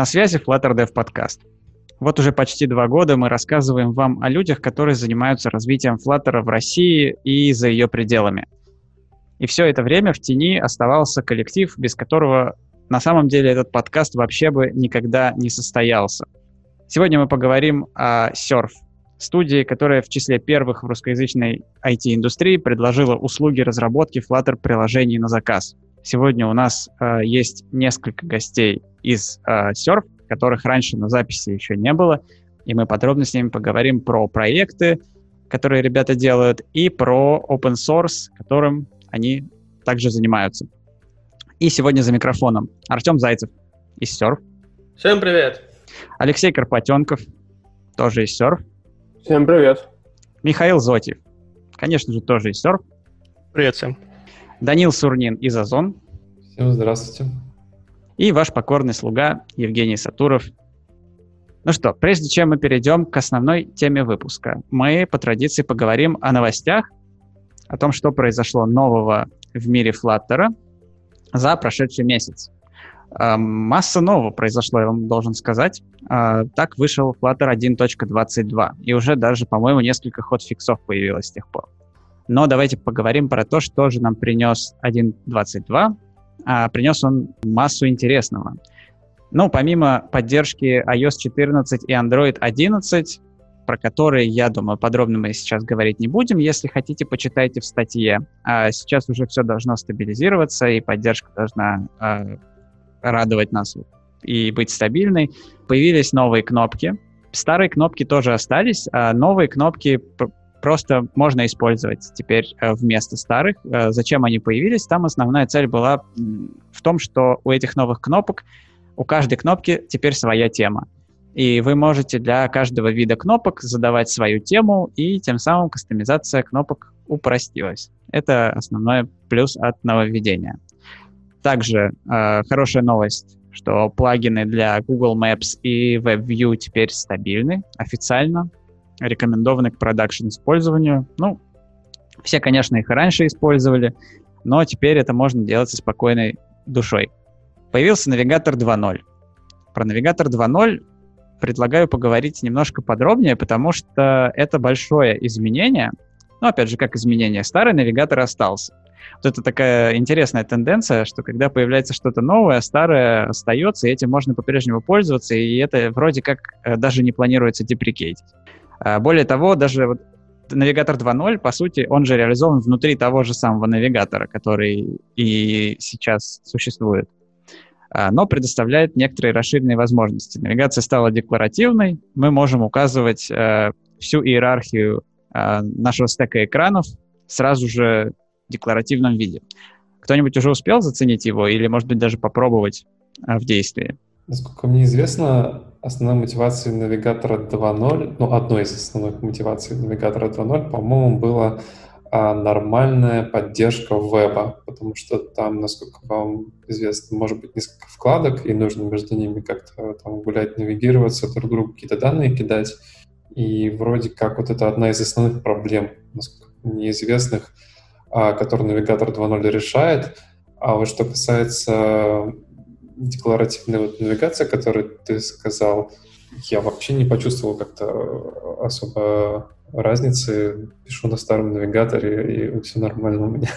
На связи Flutter Dev Podcast. Вот уже почти два года мы рассказываем вам о людях, которые занимаются развитием Flutter в России и за ее пределами. И все это время в тени оставался коллектив, без которого на самом деле этот подкаст вообще бы никогда не состоялся. Сегодня мы поговорим о Surf, студии, которая в числе первых в русскоязычной IT-индустрии предложила услуги разработки Flutter-приложений на заказ. Сегодня у нас э, есть несколько гостей из э, Surf, которых раньше на записи еще не было, и мы подробно с ними поговорим про проекты, которые ребята делают, и про open source, которым они также занимаются. И сегодня за микрофоном Артем Зайцев из Surf. Всем привет! Алексей Карпатенков, тоже из Surf. Всем привет! Михаил Зотьев, конечно же, тоже из Surf. Привет всем! Данил Сурнин из Озон. Всем здравствуйте. И ваш покорный слуга Евгений Сатуров. Ну что, прежде чем мы перейдем к основной теме выпуска, мы по традиции поговорим о новостях, о том, что произошло нового в мире Flutter за прошедший месяц. А, масса нового произошло, я вам должен сказать. А, так вышел Flutter 1.22, и уже даже, по-моему, несколько ход-фиксов появилось с тех пор. Но давайте поговорим про то, что же нам принес 1.22. А принес он массу интересного. Ну, помимо поддержки iOS 14 и Android 11, про которые, я думаю, подробно мы сейчас говорить не будем. Если хотите, почитайте в статье. А сейчас уже все должно стабилизироваться, и поддержка должна э, радовать нас и быть стабильной. Появились новые кнопки. Старые кнопки тоже остались, а новые кнопки просто можно использовать теперь э, вместо старых. Э, зачем они появились? Там основная цель была в том, что у этих новых кнопок, у каждой кнопки теперь своя тема. И вы можете для каждого вида кнопок задавать свою тему, и тем самым кастомизация кнопок упростилась. Это основной плюс от нововведения. Также э, хорошая новость, что плагины для Google Maps и WebView теперь стабильны официально рекомендованы к продакшн использованию. Ну, все, конечно, их раньше использовали, но теперь это можно делать со спокойной душой. Появился навигатор 2.0. Про навигатор 2.0 предлагаю поговорить немножко подробнее, потому что это большое изменение. Ну, опять же, как изменение. Старый навигатор остался. Вот это такая интересная тенденция, что когда появляется что-то новое, старое остается, и этим можно по-прежнему пользоваться, и это вроде как э, даже не планируется деприкейтить. А, более того, даже вот навигатор 2.0, по сути, он же реализован внутри того же самого навигатора, который и сейчас существует, а, но предоставляет некоторые расширенные возможности. Навигация стала декларативной, мы можем указывать э, всю иерархию э, нашего стека экранов сразу же в декларативном виде. Кто-нибудь уже успел заценить его или, может быть, даже попробовать э, в действии? Насколько мне известно, основной мотивацией навигатора 2.0, ну, одной из основных мотиваций навигатора 2.0, по-моему, была а, нормальная поддержка веба, потому что там, насколько вам известно, может быть несколько вкладок, и нужно между ними как-то там гулять, навигироваться, друг другу какие-то данные кидать. И вроде как вот это одна из основных проблем, неизвестных, а, которые навигатор 2.0 решает. А вот что касается декларативная вот навигация, которую ты сказал, я вообще не почувствовал как-то особо разницы. Пишу на старом навигаторе, и все нормально у меня.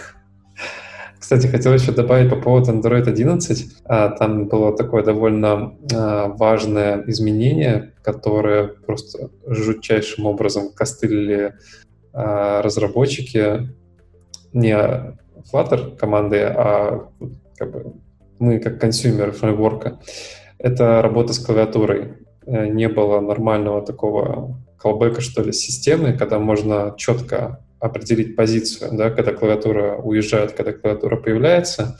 Кстати, хотел еще добавить по поводу Android 11. А, там было такое довольно а, важное изменение, которое просто жутчайшим образом костылили а, разработчики не Flutter команды, а как бы мы как consumer фреймворка, это работа с клавиатурой. Э, не было нормального такого колбека, что ли, системы, когда можно четко определить позицию, да, когда клавиатура уезжает, когда клавиатура появляется.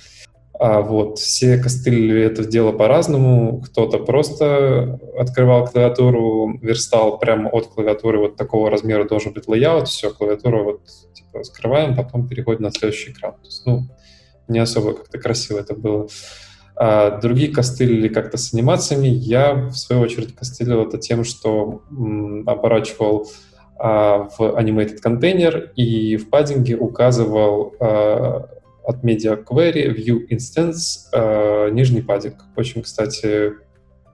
А вот все костылили это дело по-разному. Кто-то просто открывал клавиатуру, верстал прямо от клавиатуры, вот такого размера должен быть layout, все, клавиатуру вот типа скрываем, потом переходим на следующий экран. То есть, ну, не особо как-то красиво это было. А другие костылили как-то с анимациями. Я, в свою очередь, костылил это тем, что м, оборачивал а, в animated контейнер и в паддинге указывал а, от media query view instance а, нижний паддинг. Очень, кстати,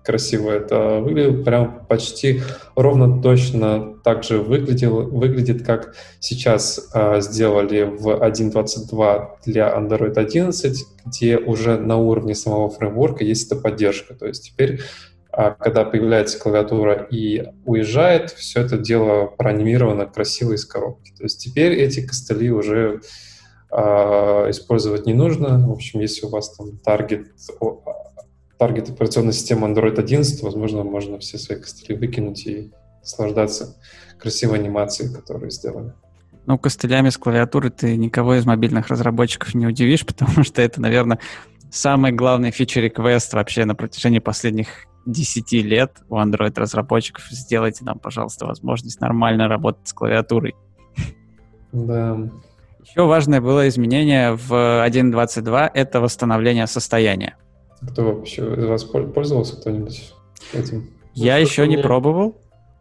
красиво это выглядит, прям почти ровно точно так же выглядел, выглядит, как сейчас э, сделали в 1.22 для Android 11, где уже на уровне самого фреймворка есть эта поддержка. То есть теперь, э, когда появляется клавиатура и уезжает, все это дело проанимировано красиво из коробки. То есть теперь эти костыли уже э, использовать не нужно. В общем, если у вас там таргет таргет операционной системы Android 11, возможно, можно все свои костыли выкинуть и наслаждаться красивой анимацией, которую сделали. Ну, костылями с клавиатуры ты никого из мобильных разработчиков не удивишь, потому что это, наверное, самый главный фичер-реквест вообще на протяжении последних 10 лет у Android-разработчиков. Сделайте нам, пожалуйста, возможность нормально работать с клавиатурой. Да. Еще важное было изменение в 1.22 — это восстановление состояния. Кто вообще из вас пользовался кто-нибудь этим? Я ну, еще не пробовал.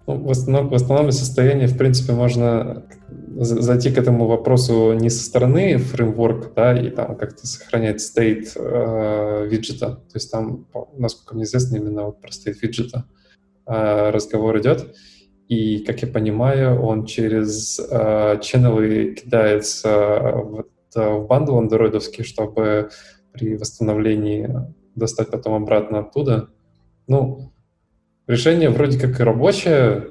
Ну, в, основном, в основном состояние, в принципе, можно зайти к этому вопросу не со стороны фреймворка, да, и там как-то сохранять стейт э, виджета. То есть там, насколько мне известно, именно вот про стейт виджета э, разговор идет. И, как я понимаю, он через э, ченнелы кидается в, в бандл андроидовский, чтобы при восстановлении достать потом обратно оттуда. Ну, решение вроде как и рабочее.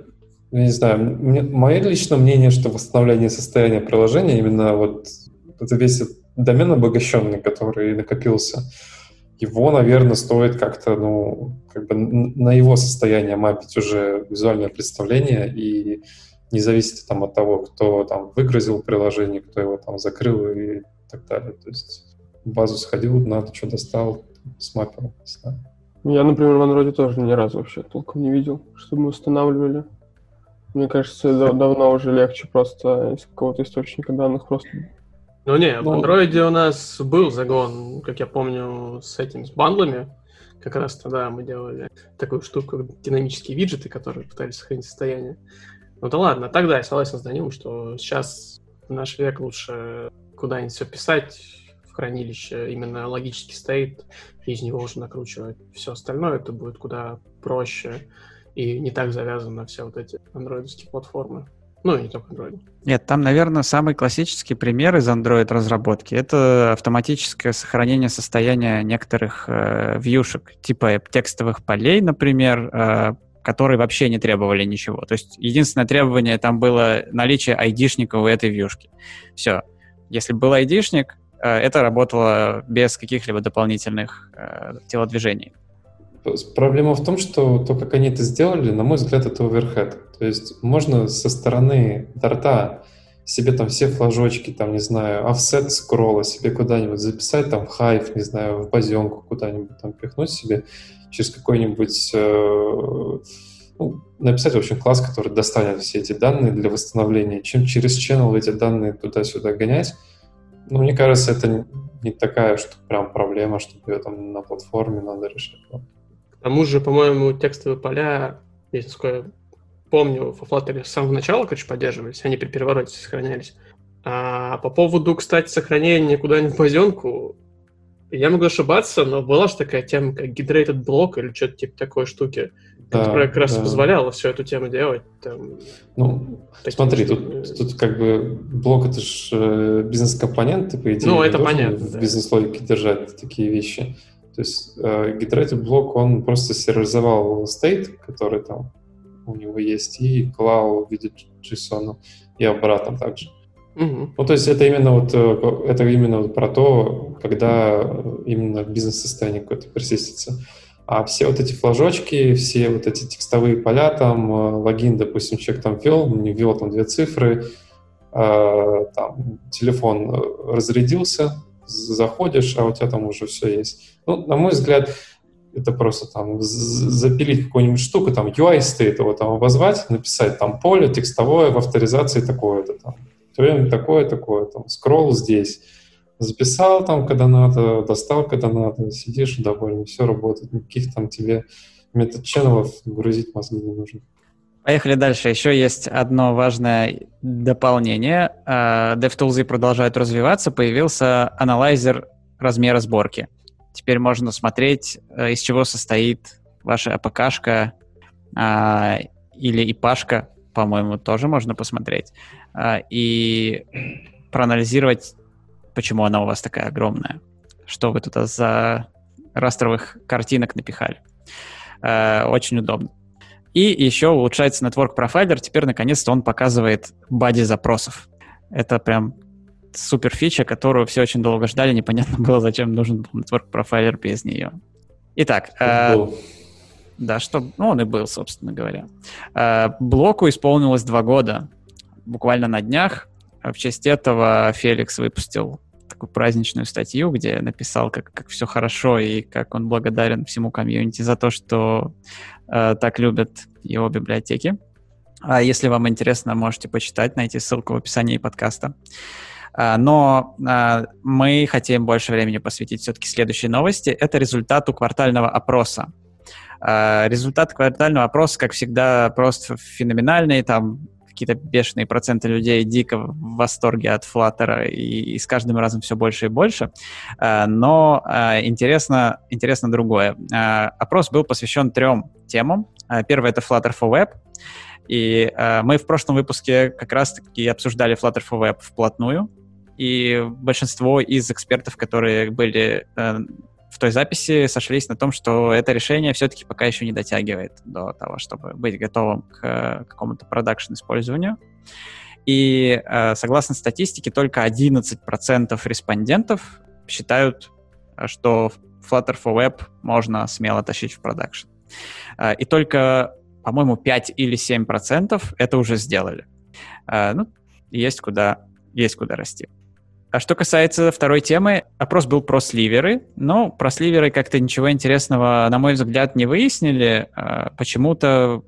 Я не знаю, мне, мое личное мнение, что восстановление состояния приложения, именно вот это весь домен обогащенный, который накопился, его, наверное, стоит как-то, ну, как бы на его состояние мапить уже визуальное представление и не зависит там от того, кто там выгрузил приложение, кто его там закрыл и так далее. То есть базу сходил, надо что достал, смапил. Да. Я, например, в Android тоже ни разу вообще толком не видел, чтобы мы устанавливали. Мне кажется, дав- давно уже легче просто из какого-то источника данных просто... Ну не, в ну, Android у нас был загон, как я помню, с этим, с бандлами. Как раз тогда мы делали такую штуку, как динамические виджеты, которые пытались сохранить состояние. Ну да ладно, тогда я согласен с Данилом, что сейчас в наш век лучше куда-нибудь все писать, хранилище именно логически стоит, из него уже накручивать. Все остальное это будет куда проще и не так завязано на все вот эти андроидовские платформы. Ну, и не только Android. Нет, там, наверное, самый классический пример из Android разработки — это автоматическое сохранение состояния некоторых э, вьюшек, типа текстовых полей, например, э, которые вообще не требовали ничего. То есть единственное требование там было наличие айдишника у этой вьюшки. Все. Если был айдишник, Э, это работало без каких-либо дополнительных э, телодвижений. Проблема в том, что то, как они это сделали, на мой взгляд, это оверхед. То есть можно со стороны торта себе там все флажочки, там, не знаю, офсет скролла себе куда-нибудь записать, там, в хайв, не знаю, в базенку куда-нибудь там пихнуть себе через какой-нибудь, э, ну, написать, в общем, класс, который достанет все эти данные для восстановления, чем через channel эти данные туда-сюда гонять, ну, мне кажется, это не такая, что прям проблема, чтобы ее там на платформе надо решать. К тому же, по-моему, текстовые поля, если сколько помню, в Flutter с самого начала, короче, поддерживались, они при перевороте сохранялись. А по поводу, кстати, сохранения куда-нибудь в базенку, я могу ошибаться, но была же такая тема, как hydrated блок или что-то типа такой штуки, да, которая как раз да. позволяла всю эту тему делать. Там, ну, смотри, тут, тут как бы блок это же э, бизнес-компонент, по идее, ну, это понятно, в да. бизнес-логике держать такие вещи. То есть э, hydrated блок, он просто сериализовал стейт, который там у него есть, и клал в виде JSON и обратно также. Ну, то есть это именно вот э, это именно вот про то, когда именно бизнес-состояние какое-то персистится. А все вот эти флажочки, все вот эти текстовые поля, там, э, логин, допустим, человек там ввел, не ввел там две цифры, э, там, телефон разрядился, заходишь, а у тебя там уже все есть. Ну, на мой взгляд, это просто там запилить какую-нибудь штуку, там UI стоит его там обозвать, написать там поле текстовое в авторизации такое-то там время такое, такое, там, скролл здесь. Записал там, когда надо, достал, когда надо, сидишь довольно, все работает, никаких там тебе метод-ченнелов грузить мозги не нужно. Поехали дальше. Еще есть одно важное дополнение. А, DevTools продолжают развиваться. Появился аналайзер размера сборки. Теперь можно смотреть, э, из чего состоит ваша АПКшка а, или ИПашка, по-моему, тоже можно посмотреть, а, и проанализировать, почему она у вас такая огромная. Что вы тут за растровых картинок напихали. А, очень удобно. И еще улучшается Network Profiler. Теперь, наконец-то, он показывает бади запросов. Это прям супер фича, которую все очень долго ждали. Непонятно было, зачем нужен был Network Profiler без нее. Итак, э, да, что, ну, он и был, собственно говоря. Э, блоку исполнилось два года. Буквально на днях. В честь этого Феликс выпустил такую праздничную статью, где написал, как, как все хорошо и как он благодарен всему комьюнити за то, что э, так любят его библиотеки. А если вам интересно, можете почитать, найти ссылку в описании подкаста. А, но а, мы хотим больше времени посвятить все-таки следующей новости. Это результату квартального опроса. А, результат квартального опроса, как всегда, просто феноменальный. Там какие-то бешеные проценты людей дико в восторге от Flutter, и, и с каждым разом все больше и больше. Но интересно, интересно другое. Опрос был посвящен трем темам. Первое — это Flutter for Web, и мы в прошлом выпуске как раз-таки обсуждали Flutter for Web вплотную и большинство из экспертов, которые были э, в той записи, сошлись на том, что это решение все-таки пока еще не дотягивает до того, чтобы быть готовым к э, какому-то продакшн-использованию. И э, согласно статистике, только 11% респондентов считают, что Flutter for Web можно смело тащить в продакшн. Э, и только, по-моему, 5 или 7% это уже сделали. Э, ну, есть куда, есть куда расти. А что касается второй темы, опрос был про сливеры, но про сливеры как-то ничего интересного, на мой взгляд, не выяснили. А, почему-то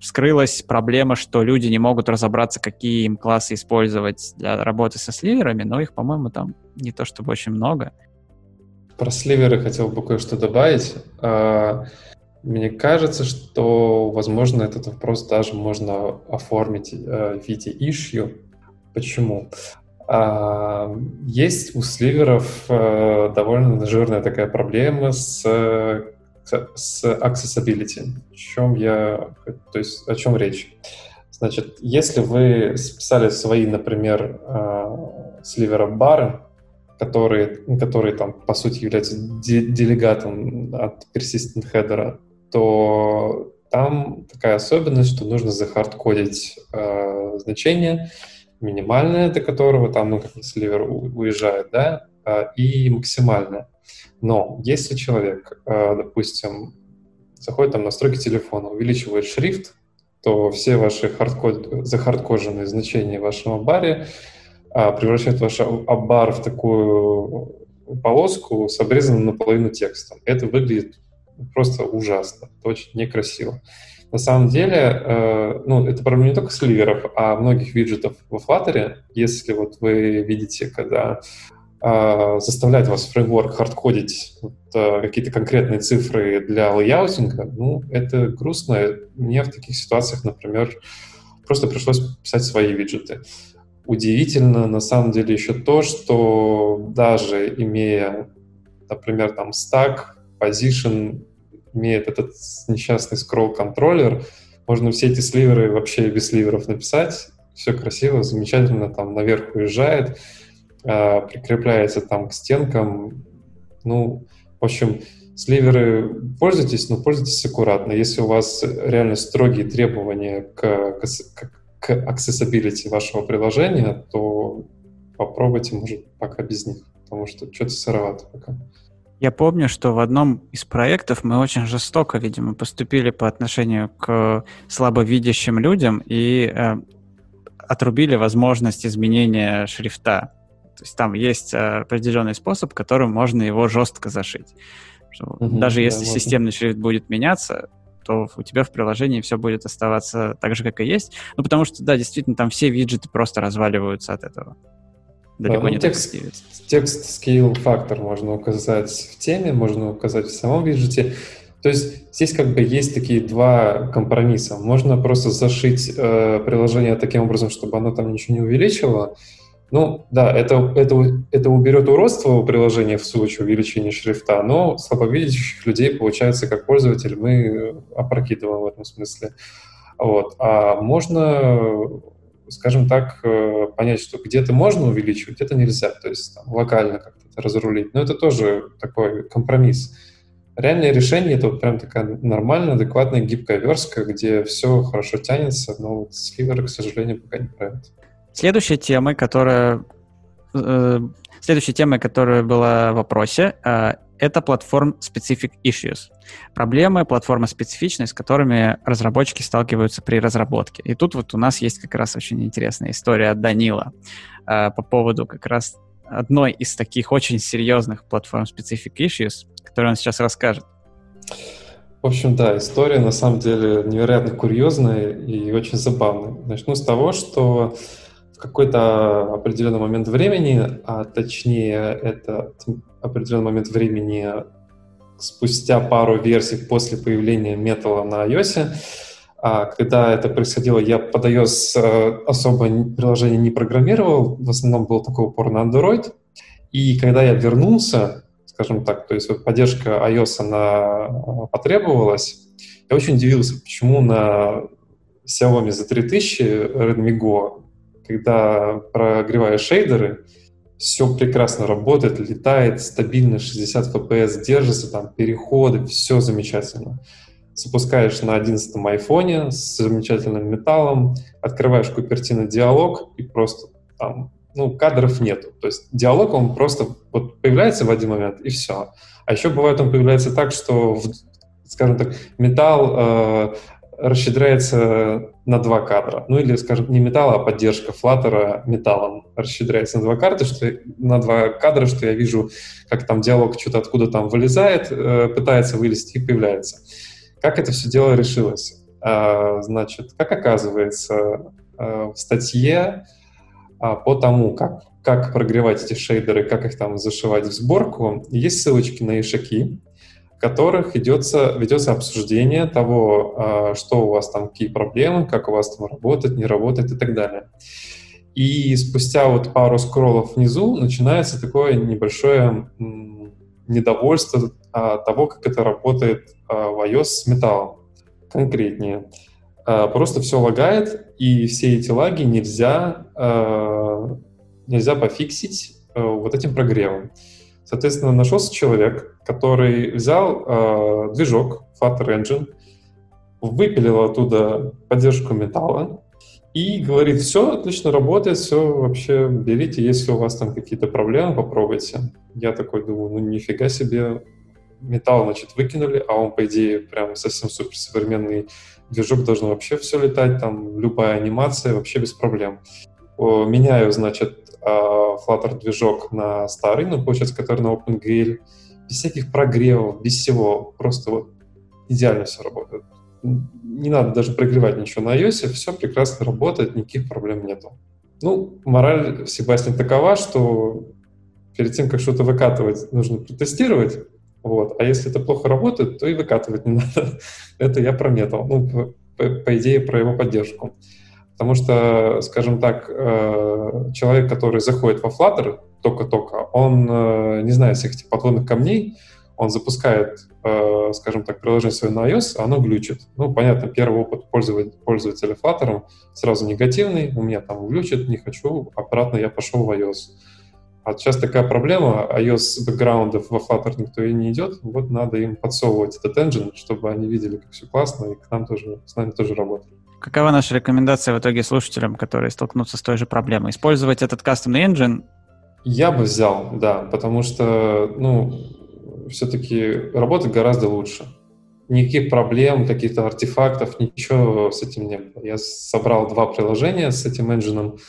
скрылась проблема, что люди не могут разобраться, какие им классы использовать для работы со сливерами, но их, по-моему, там не то чтобы очень много. Про сливеры хотел бы кое-что добавить. А, мне кажется, что, возможно, этот вопрос даже можно оформить э, в виде issue. Почему? А, есть у сливеров э, довольно жирная такая проблема с, с accessibility. О чем я, то есть о чем речь? Значит, если вы списали свои, например, э, сливера бары, которые, которые там по сути являются делегатом от persistent header, то там такая особенность, что нужно захардкодить э, значение, минимальное, до которого там, ну, как sliver уезжает, да, а, и максимальное. Но если человек, а, допустим, заходит там в настройки телефона, увеличивает шрифт, то все ваши хардкод, захардкоженные значения в вашем app bar е а, превращают ваш app bar в такую полоску с обрезанным наполовину текстом. Это выглядит просто ужасно, это очень некрасиво. На самом деле, э, ну, это проблема не только sliver ов, а многих виджетов во Flutter. Если вот вы видите, когда э, заставляет вас фреймворк хардкодить вот, э, какие-то конкретные цифры для layouting а, ну, это грустно. Мне в таких ситуациях, например, просто пришлось писать свои виджеты. Удивительно, на самом деле, еще то, что даже имея, например, там Stack, position имеет этот несчастный скролл-контроллер, можно все эти сливеры вообще без сливеров написать, все красиво, замечательно, там наверх уезжает, э, прикрепляется там к стенкам. Ну, в общем, сливеры пользуйтесь, но пользуйтесь аккуратно. Если у вас реально строгие требования к, к, к accessibility вашего приложения, то попробуйте, может, пока без них, потому что что-то сыровато пока. Я помню, что в одном из проектов мы очень жестоко, видимо, поступили по отношению к слабовидящим людям и э, отрубили возможность изменения шрифта. То есть там есть э, определенный способ, которым можно его жестко зашить. Угу, Даже да, если можно. системный шрифт будет меняться, то у тебя в приложении все будет оставаться так же, как и есть. Ну, потому что, да, действительно, там все виджеты просто разваливаются от этого далеко да, ну, не текст, текст scale фактор можно указать в теме, можно указать в самом виджете. То есть здесь как бы есть такие два компромисса. Можно просто зашить э, приложение таким образом, чтобы оно там ничего не увеличило, Ну, да, это, это, это уберет уродство у приложения в случае увеличения шрифта, но слабовидящих людей, получается, как пользователь, мы опрокидываем в этом смысле. Вот. А можно, скажем так, э, понять, что где-то можно увеличивать, где-то нельзя, то есть там, локально как-то это разрулить. Но это тоже такой компромисс. Реальное решение — это вот прям такая нормальная, адекватная, гибкая верстка, где все хорошо тянется, но вот сливеры, к сожалению, пока не это. Следующая тема, которая... Э, следующая тема, которая была в вопросе, э, это платформ Specific Issues. Проблемы платформы-специфичные, с которыми разработчики сталкиваются при разработке. И тут вот у нас есть как раз очень интересная история от Данила э, по поводу как раз одной из таких очень серьезных платформ Specific Issues, которую он сейчас расскажет. В общем, да, история на самом деле невероятно курьезная и очень забавная. Начну с того, что в какой-то определенный момент времени, а точнее это определенный момент времени спустя пару версий после появления металла на iOS, а когда это происходило, я под iOS э, особо приложение не программировал, в основном был такой упор на Android. И когда я вернулся, скажем так, то есть вот поддержка iOS она э, потребовалась, я очень удивился, почему на Xiaomi за 3000 Redmi Go когда прогреваешь шейдеры, все прекрасно работает, летает, стабильно 60 FPS держится, там переходы, все замечательно. Запускаешь на 11 айфоне с замечательным металлом, открываешь Купертино диалог и просто там, ну, кадров нету. То есть диалог, он просто вот появляется в один момент и все. А еще бывает, он появляется так, что, скажем так, металл э, расщедряется на два кадра. Ну или, скажем, не металл, а поддержка флаттера металлом расщедряется на два кадра, что, на два кадра, что я вижу, как там диалог что-то откуда там вылезает, э, пытается вылезти и появляется. Как это все дело решилось? А, значит, как оказывается, э, в статье а, по тому, как, как прогревать эти шейдеры, как их там зашивать в сборку, есть ссылочки на ишаки, которых идется, ведется обсуждение того, а, что у вас там, какие проблемы, как у вас там работает, не работает и так далее. И спустя вот пару скроллов внизу начинается такое небольшое недовольство того, как это работает а, в iOS с металлом. Конкретнее. А, просто все лагает, и все эти лаги нельзя, нельзя пофиксить вот этим прогревом. Соответственно, нашелся человек, который взял э, движок Flutter Engine, выпилил оттуда поддержку металла и говорит, все отлично работает, все вообще берите, если у вас там какие-то проблемы, попробуйте. Я такой думаю, ну нифига себе, металл, значит, выкинули, а он, по идее, прям совсем суперсовременный движок должен вообще все летать, там любая анимация вообще без проблем. Меняю, значит, Flutter движок на старый, ну, получается, который на OpenGL, без всяких прогревов, без всего, просто вот идеально все работает. Не надо даже прогревать ничего на iOS, все прекрасно работает, никаких проблем нету. Ну, мораль Себастьян такова, что перед тем, как что-то выкатывать, нужно протестировать, вот. А если это плохо работает, то и выкатывать не надо. это я про метал. Ну, по, по идее, про его поддержку. Потому что, скажем так, э, человек, который заходит во Flutter только-только, он э, не знает всех этих подводных камней, он запускает, э, скажем так, приложение свое на iOS, а оно глючит. Ну, понятно, первый опыт пользователя Flutter сразу негативный, у меня там глючит, не хочу, обратно я пошел в iOS. А сейчас такая проблема, iOS бэкграундов во Flutter никто и не идет, вот надо им подсовывать этот engine, чтобы они видели, как все классно, и к нам тоже, с нами тоже работали. Какова наша рекомендация в итоге слушателям, которые столкнутся с той же проблемой? Использовать этот кастомный engine? Я бы взял, да, потому что, ну, все-таки работать гораздо лучше. Никаких проблем, каких-то артефактов, ничего с этим не было. Я собрал два приложения с этим engine.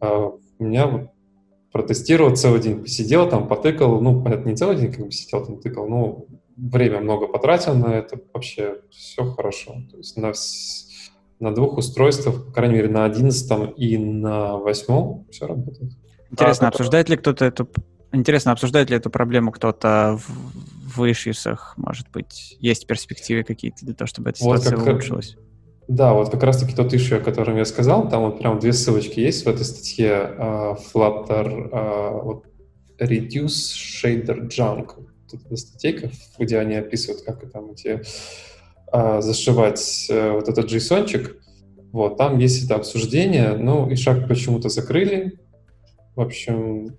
А, у меня протестировал целый день, посидел там, потыкал, ну, понятно, не целый день как бы сидел там, тыкал, ну, время много потратил на это, вообще все хорошо. То есть на на двух устройствах, по крайней мере, на одиннадцатом и на восьмом все работает. Интересно, а, обсуждает ли кто-то эту... Интересно, обсуждает ли эту проблему кто-то в, в ишьюсах, может быть? Есть перспективы какие-то для того, чтобы эта ситуация вот как, улучшилась? Да, вот как раз-таки тот issue, о котором я сказал, там вот прям две ссылочки есть в этой статье uh, Flutter uh, вот, Reduce Shader Junk. Тут эта статейка, где они описывают, как там эти uh, зашивать uh, вот этот JSON-чик. Вот, там есть это обсуждение, ну и шаг почему-то закрыли. В общем,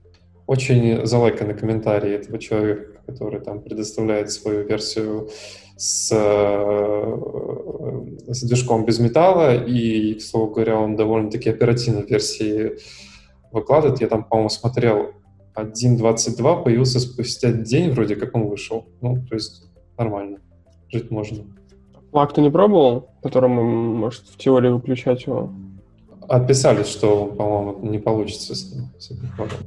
очень залайканы комментарии этого человека, который там предоставляет свою версию с, э, с движком без металла, и, к слову говоря, он довольно-таки оперативно версии выкладывает. Я там, по-моему, смотрел 1.22, появился спустя день, вроде как он вышел. Ну, то есть нормально, жить можно. Флаг ты не пробовал, которому, может, в теории выключать его? Отписали, что, по-моему, не получится с, ним, с этим флагом.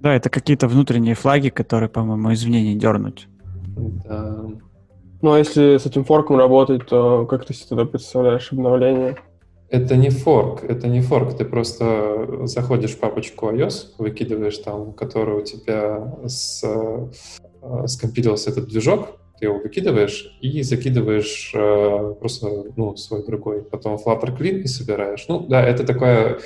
Да, это какие-то внутренние флаги, которые, по-моему, извне не дернуть. Да. Ну, а если с этим форком работать, то как ты себе тогда представляешь обновление? Это не форк, это не форк. Ты просто заходишь в папочку iOS, выкидываешь там, который у тебя с, э, скомпилился этот движок, ты его выкидываешь и закидываешь э, просто ну, свой другой. Потом Flutter Clean и собираешь. Ну да, это такая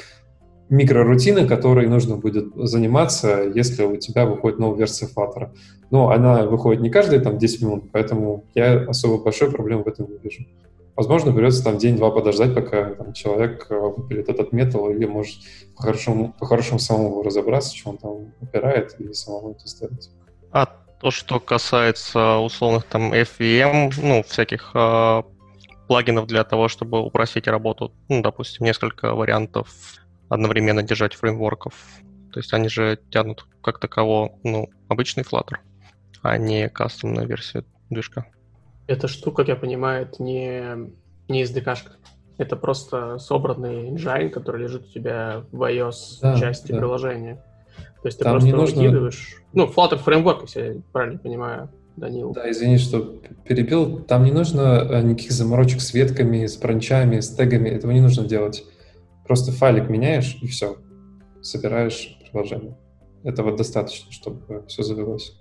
микрорутины, которой нужно будет заниматься, если у тебя выходит новая версия Flutter. Но она выходит не каждые там 10 минут, поэтому я особо большой проблемы в этом не вижу. Возможно, придется там день-два подождать, пока там, человек э, выпилит этот метал, или может по-хорошему, по-хорошему самому разобраться, что он там упирает, и самому это сделать. А то, что касается условных там FVM, ну, всяких э, плагинов для того, чтобы упростить работу, ну, допустим, несколько вариантов одновременно держать фреймворков. То есть они же тянут как таково, ну, обычный Flutter, а не кастомную версию движка. Эта штука, как я понимаю, это не, не SDK-шка. Это просто собранный engine, который лежит у тебя в iOS да, части да. приложения. То есть ты Там просто не нужно... выкидываешь... Ну, Flutter Framework, если я правильно понимаю, Данил. Да, извини, что перебил. Там не нужно э, никаких заморочек с ветками, с бранчами, с тегами. Этого не нужно делать. Просто файлик меняешь, и все. Собираешь приложение. Этого достаточно, чтобы все завелось.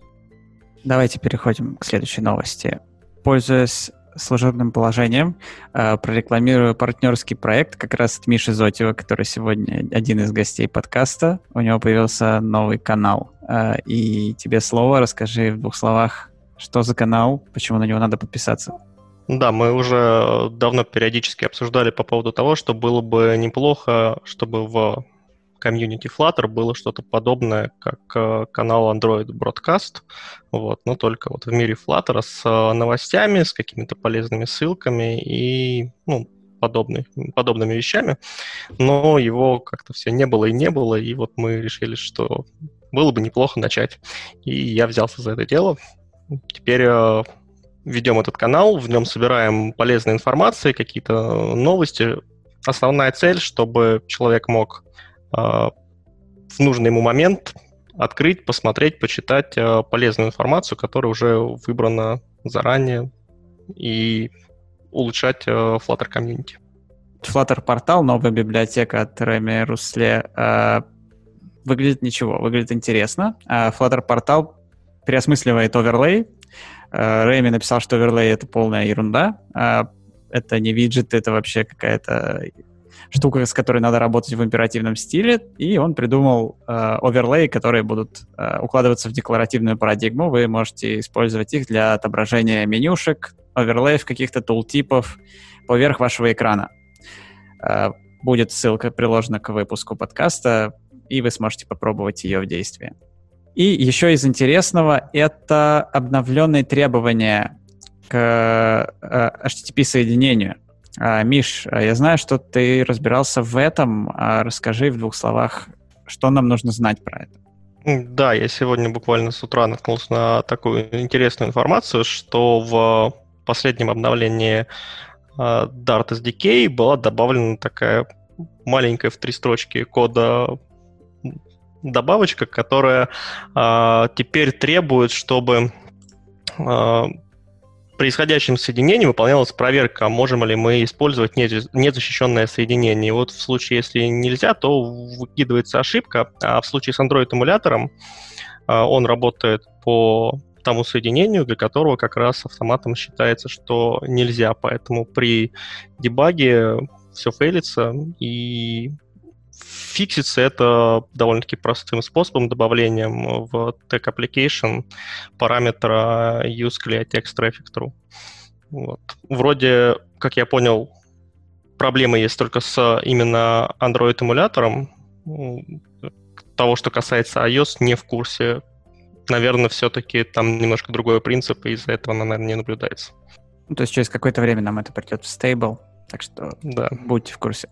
Давайте переходим к следующей новости. Пользуясь служебным положением, э, прорекламирую партнерский проект как раз от Миши Зотева, который сегодня один из гостей подкаста. У него появился новый канал. Э, и тебе слово, расскажи в двух словах, что за канал, почему на него надо подписаться. Да, мы уже давно периодически обсуждали по поводу того, что было бы неплохо, чтобы в комьюнити Flutter было что-то подобное, как э, канал Android Broadcast, вот, но только вот в мире Flutter с э, новостями, с какими-то полезными ссылками и, ну, подобный, подобными вещами, но его как-то все не было и не было, и вот мы решили, что было бы неплохо начать. И я взялся за это дело. Теперь э, ведем этот канал, в нем собираем полезную информацию, какие-то новости. Основная цель, чтобы человек мог в нужный ему момент открыть, посмотреть, почитать э, полезную информацию, которая уже выбрана заранее, и улучшать э, Flutter комьюнити. Flutter портал, новая библиотека от Реми Русле, выглядит ничего, выглядит интересно. Flutter портал переосмысливает оверлей, Рэми написал, что оверлей — это полная ерунда. А это не виджет, это вообще какая-то штука, с которой надо работать в императивном стиле, и он придумал э, которые будут э, укладываться в декларативную парадигму. Вы можете использовать их для отображения менюшек, оверлеев каких-то тултипов поверх вашего экрана. Э, будет ссылка приложена к выпуску подкаста, и вы сможете попробовать ее в действии. И еще из интересного это обновленные требования к э, HTTP-соединению. А, Миш, а я знаю, что ты разбирался в этом. А расскажи в двух словах, что нам нужно знать про это. Да, я сегодня буквально с утра наткнулся на такую интересную информацию, что в последнем обновлении Dart SDK была добавлена такая маленькая в три строчки кода добавочка, которая теперь требует, чтобы э, при исходящем соединении выполнялась проверка, можем ли мы использовать незащищенное соединение. И вот в случае, если нельзя, то выкидывается ошибка, а в случае с Android-эмулятором он работает по тому соединению, для которого как раз автоматом считается, что нельзя. Поэтому при дебаге все фейлится, и фиксится это довольно-таки простым способом, добавлением в tag application параметра use clear text traffic true. Вот. Вроде, как я понял, проблемы есть только с именно Android-эмулятором. Того, что касается iOS, не в курсе. Наверное, все-таки там немножко другой принцип, и из-за этого, наверное, не наблюдается. Ну, то есть через какое-то время нам это придет в стейбл, так что да. будьте в курсе.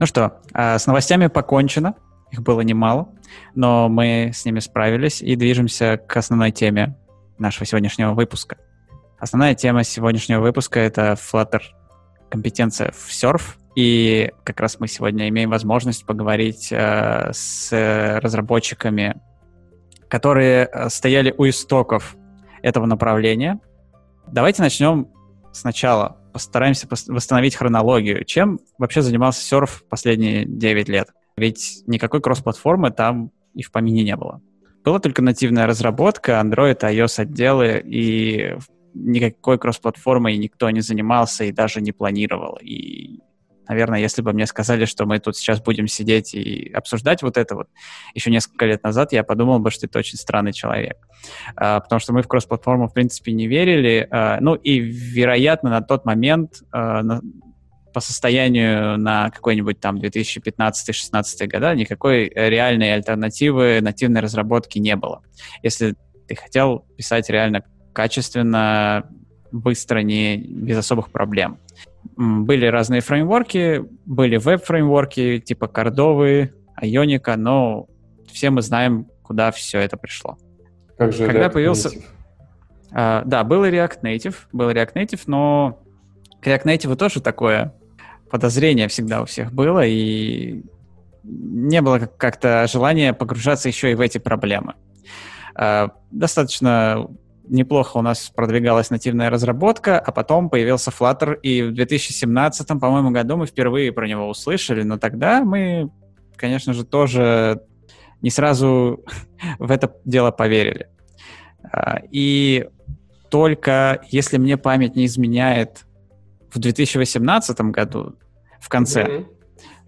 Ну что, а, с новостями покончено. Их было немало, но мы с ними справились и движемся к основной теме нашего сегодняшнего выпуска. Основная тема сегодняшнего выпуска — это Flutter компетенция в Surf. И как раз мы сегодня имеем возможность поговорить э, с разработчиками, которые э, стояли у истоков этого направления. Давайте начнем сначала постараемся восстановить хронологию. Чем вообще занимался серф последние 9 лет? Ведь никакой кросс-платформы там и в помине не было. Была только нативная разработка, Android, iOS отделы, и никакой кросс-платформой никто не занимался и даже не планировал. И Наверное, если бы мне сказали, что мы тут сейчас будем сидеть и обсуждать вот это вот еще несколько лет назад, я подумал бы, что это очень странный человек. А, потому что мы в кросс-платформу, в принципе, не верили. А, ну и, вероятно, на тот момент а, по состоянию на какой-нибудь там 2015-16 года никакой реальной альтернативы нативной разработки не было. Если ты хотел писать реально качественно, быстро, не без особых проблем. Были разные фреймворки, были веб-фреймворки типа Кордовы, Ионика, но все мы знаем, куда все это пришло. Как же Когда React появился... Native? А, да, был React Native, был React Native, но к React Native тоже такое подозрение всегда у всех было, и не было как-то желания погружаться еще и в эти проблемы. А, достаточно неплохо у нас продвигалась нативная разработка, а потом появился Flutter, и в 2017, по-моему, году мы впервые про него услышали, но тогда мы, конечно же, тоже не сразу в это дело поверили. А, и только, если мне память не изменяет, в 2018 году, в конце, mm-hmm.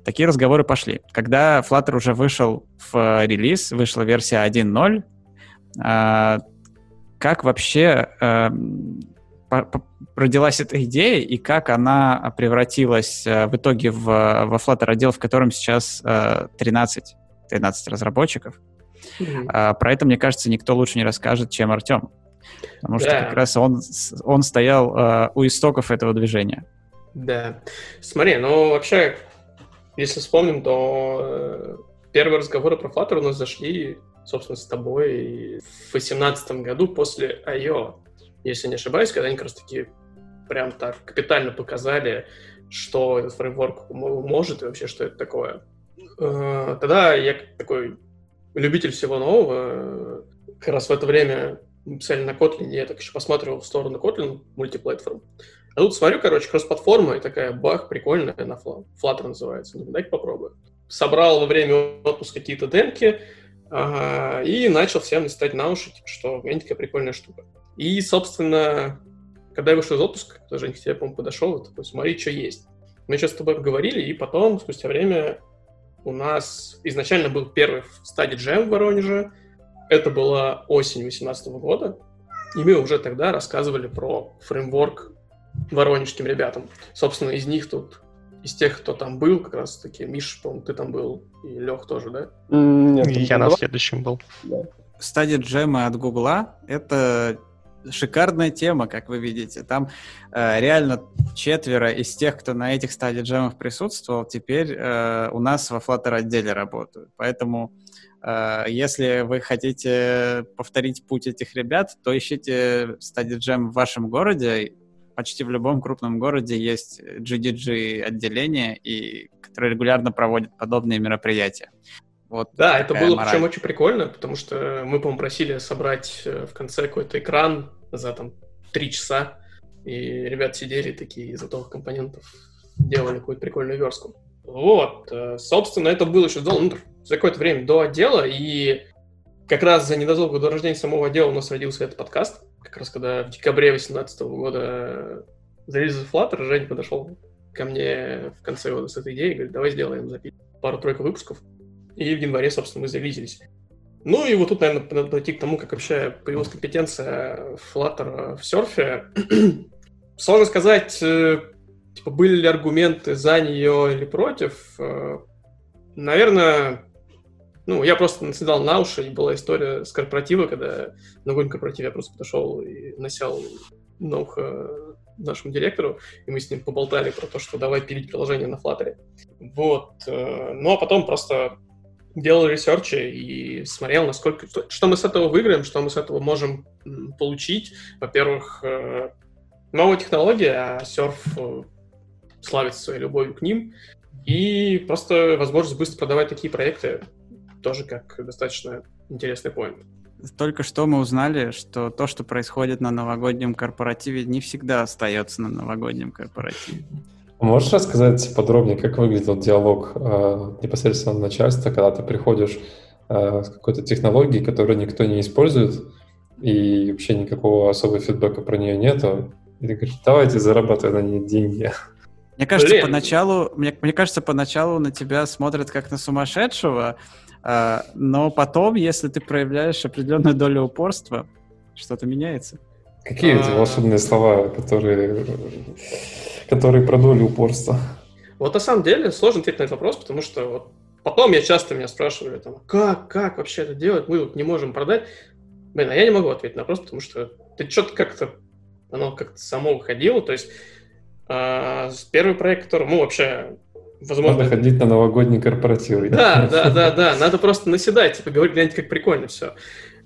такие разговоры пошли. Когда Flutter уже вышел в релиз, вышла версия 1.0, как вообще э, родилась эта идея и как она превратилась э, в итоге в, во Flutter отдел, в котором сейчас э, 13, 13 разработчиков. Mm-hmm. Про это, мне кажется, никто лучше не расскажет, чем Артем. Потому да. что как раз он, он стоял э, у истоков этого движения. Да. Смотри, ну вообще, если вспомним, то э, первые разговоры про Flutter у нас зашли собственно, с тобой в 2018 году после I.O., если не ошибаюсь, когда они как раз-таки прям так капитально показали, что этот фреймворк может и вообще, что это такое. Э, тогда я такой любитель всего нового, как раз в это время писали на Kotlin, я так еще посматривал в сторону Kotlin мультиплатформ. А тут смотрю, короче, кросс-платформа, и такая, бах, прикольная, на Flutter называется. Ну, дайте попробую. Собрал во время отпуска какие-то демки, И начал всем листать на уши, типа, что Гэнь такая прикольная штука. И, собственно, когда я вышел из отпуска, тоже Женька тебе, по-моему, подошел, такой, смотри, что есть. Мы сейчас с тобой поговорили, и потом, спустя время, у нас изначально был первый стадий джем в Воронеже. Это была осень 2018 года. И мы уже тогда рассказывали про фреймворк воронежским ребятам. Собственно, из них тут из тех, кто там был, как раз таки, Миш, по ты там был, и Лех тоже, да? Нет, я на следующем был. Да. Стадия джема от Гугла — это шикарная тема, как вы видите. Там э, реально четверо из тех, кто на этих стадиях джемов присутствовал, теперь э, у нас во Flutter отделе работают. Поэтому э, если вы хотите повторить путь этих ребят, то ищите стадию джем в вашем городе, почти в любом крупном городе есть GDG отделение, и, которое регулярно проводит подобные мероприятия. Вот да, это было мораль. причем очень прикольно, потому что мы, по-моему, просили собрать э, в конце какой-то экран за там три часа, и ребят сидели такие из готовых компонентов, делали какую-то прикольную верстку. Вот, э, собственно, это было еще сделано ну, за какое-то время до отдела, и как раз за незадолго до рождения самого отдела у нас родился этот подкаст. Как раз когда в декабре 2018 года зарезал Flutter, Женя подошел ко мне в конце года с этой идеей, говорит, давай сделаем пару-тройку выпусков. И в январе, собственно, мы зарелизились. Ну и вот тут, наверное, надо пойти к тому, как вообще появилась компетенция Flutter в серфе. Сложно сказать, э, типа, были ли аргументы за нее или против. Э, наверное, ну, я просто наседал на уши, и была история с корпоратива, когда на корпоративе я просто подошел и насел на ухо нашему директору, и мы с ним поболтали про то, что давай пилить приложение на Flutter. Вот. Э, ну, а потом просто делал ресерчи и смотрел, насколько... Что мы с этого выиграем, что мы с этого можем получить. Во-первых, э, новая технология, а серф э, славится своей любовью к ним. И просто возможность быстро продавать такие проекты тоже как достаточно интересный поинт. Только что мы узнали, что то, что происходит на новогоднем корпоративе, не всегда остается на новогоднем корпоративе. Можешь рассказать подробнее, как выглядел диалог э, непосредственно начальства, когда ты приходишь э, с какой-то технологией, которую никто не использует, и вообще никакого особого фидбэка про нее нету, и ты говоришь, давайте зарабатывай на ней деньги. Мне кажется, Блин. поначалу, мне, мне кажется, поначалу на тебя смотрят как на сумасшедшего, но потом, если ты проявляешь определенную долю упорства, что-то меняется. Какие эти а. волшебные слова, которые, которые про долю упорства? Вот на самом деле сложно ответить на этот вопрос, потому что вот потом я часто меня спрашивали, там, как, как вообще это делать, мы вот не можем продать. Блин, а я не могу ответить на вопрос, потому что ты что-то как-то, оно как-то само выходило, то есть э, первый проект, который, ну, вообще, возможно... Надо ходить на новогодний корпоратив. Да, да, да, да, надо просто наседать, типа, говорить, гляньте, как прикольно все.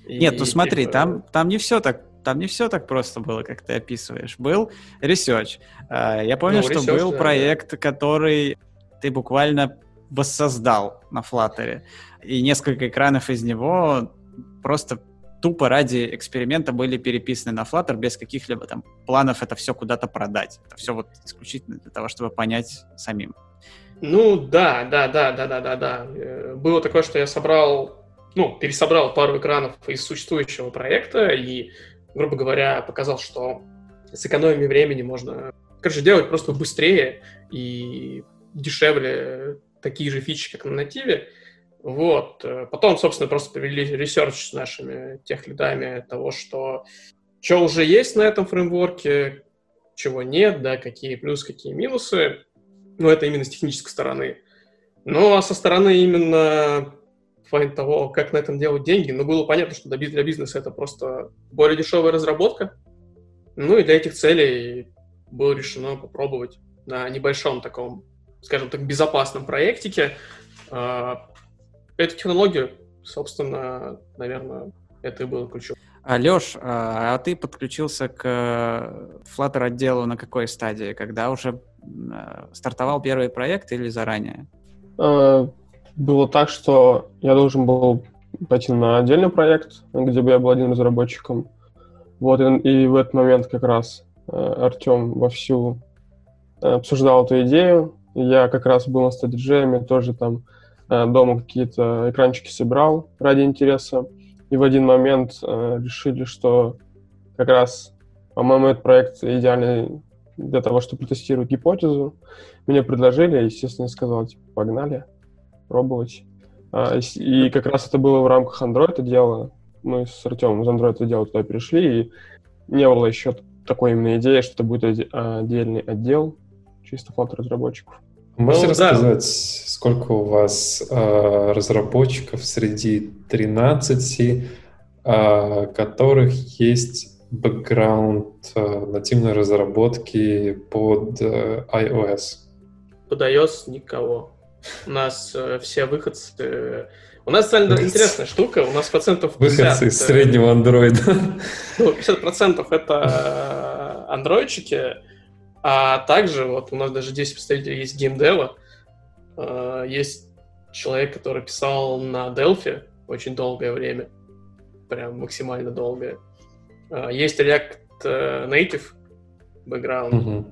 Нет, ну смотри, типа... там, там не все так там не все так просто было, как ты описываешь. Был research. А, я помню, ну, что research, был да, проект, да. который ты буквально воссоздал на Flutter. И несколько экранов из него просто тупо ради эксперимента были переписаны на Flutter без каких-либо там планов это все куда-то продать. Это все вот исключительно для того, чтобы понять самим. Ну да, да, да, да, да, да, да. Э, было такое, что я собрал, ну, пересобрал пару экранов из существующего проекта и грубо говоря, показал, что с экономией времени можно, короче, делать просто быстрее и дешевле такие же фичи, как на нативе. Вот. Потом, собственно, просто провели research с нашими техлидами того, что что уже есть на этом фреймворке, чего нет, да, какие плюсы, какие минусы. Ну, это именно с технической стороны. Ну, а со стороны именно в плане того, как на этом делать деньги, но было понятно, что для бизнеса это просто более дешевая разработка. Ну и для этих целей было решено попробовать на небольшом таком, скажем так, безопасном проектике э, эту технологию. Собственно, наверное, это и было ключом. А, Леш, а ты подключился к Flutter отделу на какой стадии? Когда уже стартовал первый проект или заранее? А, было так, что я должен был пойти на отдельный проект, где бы я был один разработчиком. Вот, и, в этот момент как раз э, Артем вовсю э, обсуждал эту идею. Я как раз был на стадиджеями, тоже там э, дома какие-то экранчики собирал ради интереса. И в один момент э, решили, что как раз, по-моему, этот проект идеальный для того, чтобы протестировать гипотезу. Мне предложили, естественно, я сказал, типа, погнали пробовать. А, и как раз это было в рамках Android дела. Мы с Артемом из Android дела туда перешли, и не было еще такой именно идеи, что это будет отдельный отдел чисто фото-разработчиков. Можете ну, рассказать, да. сколько у вас э, разработчиков среди 13, э, которых есть бэкграунд э, нативной разработки под э, iOS? Под iOS никого. У нас э, все выходцы... У нас довольно интересная штука. У нас процентов 50... Выходцы из среднего андроида. Ну, 50 процентов это андроидчики, а также вот у нас даже 10 представителей есть геймдева. Э, есть человек, который писал на Delphi очень долгое время. Прям максимально долгое. Э, есть React Native бэкграунд. Угу.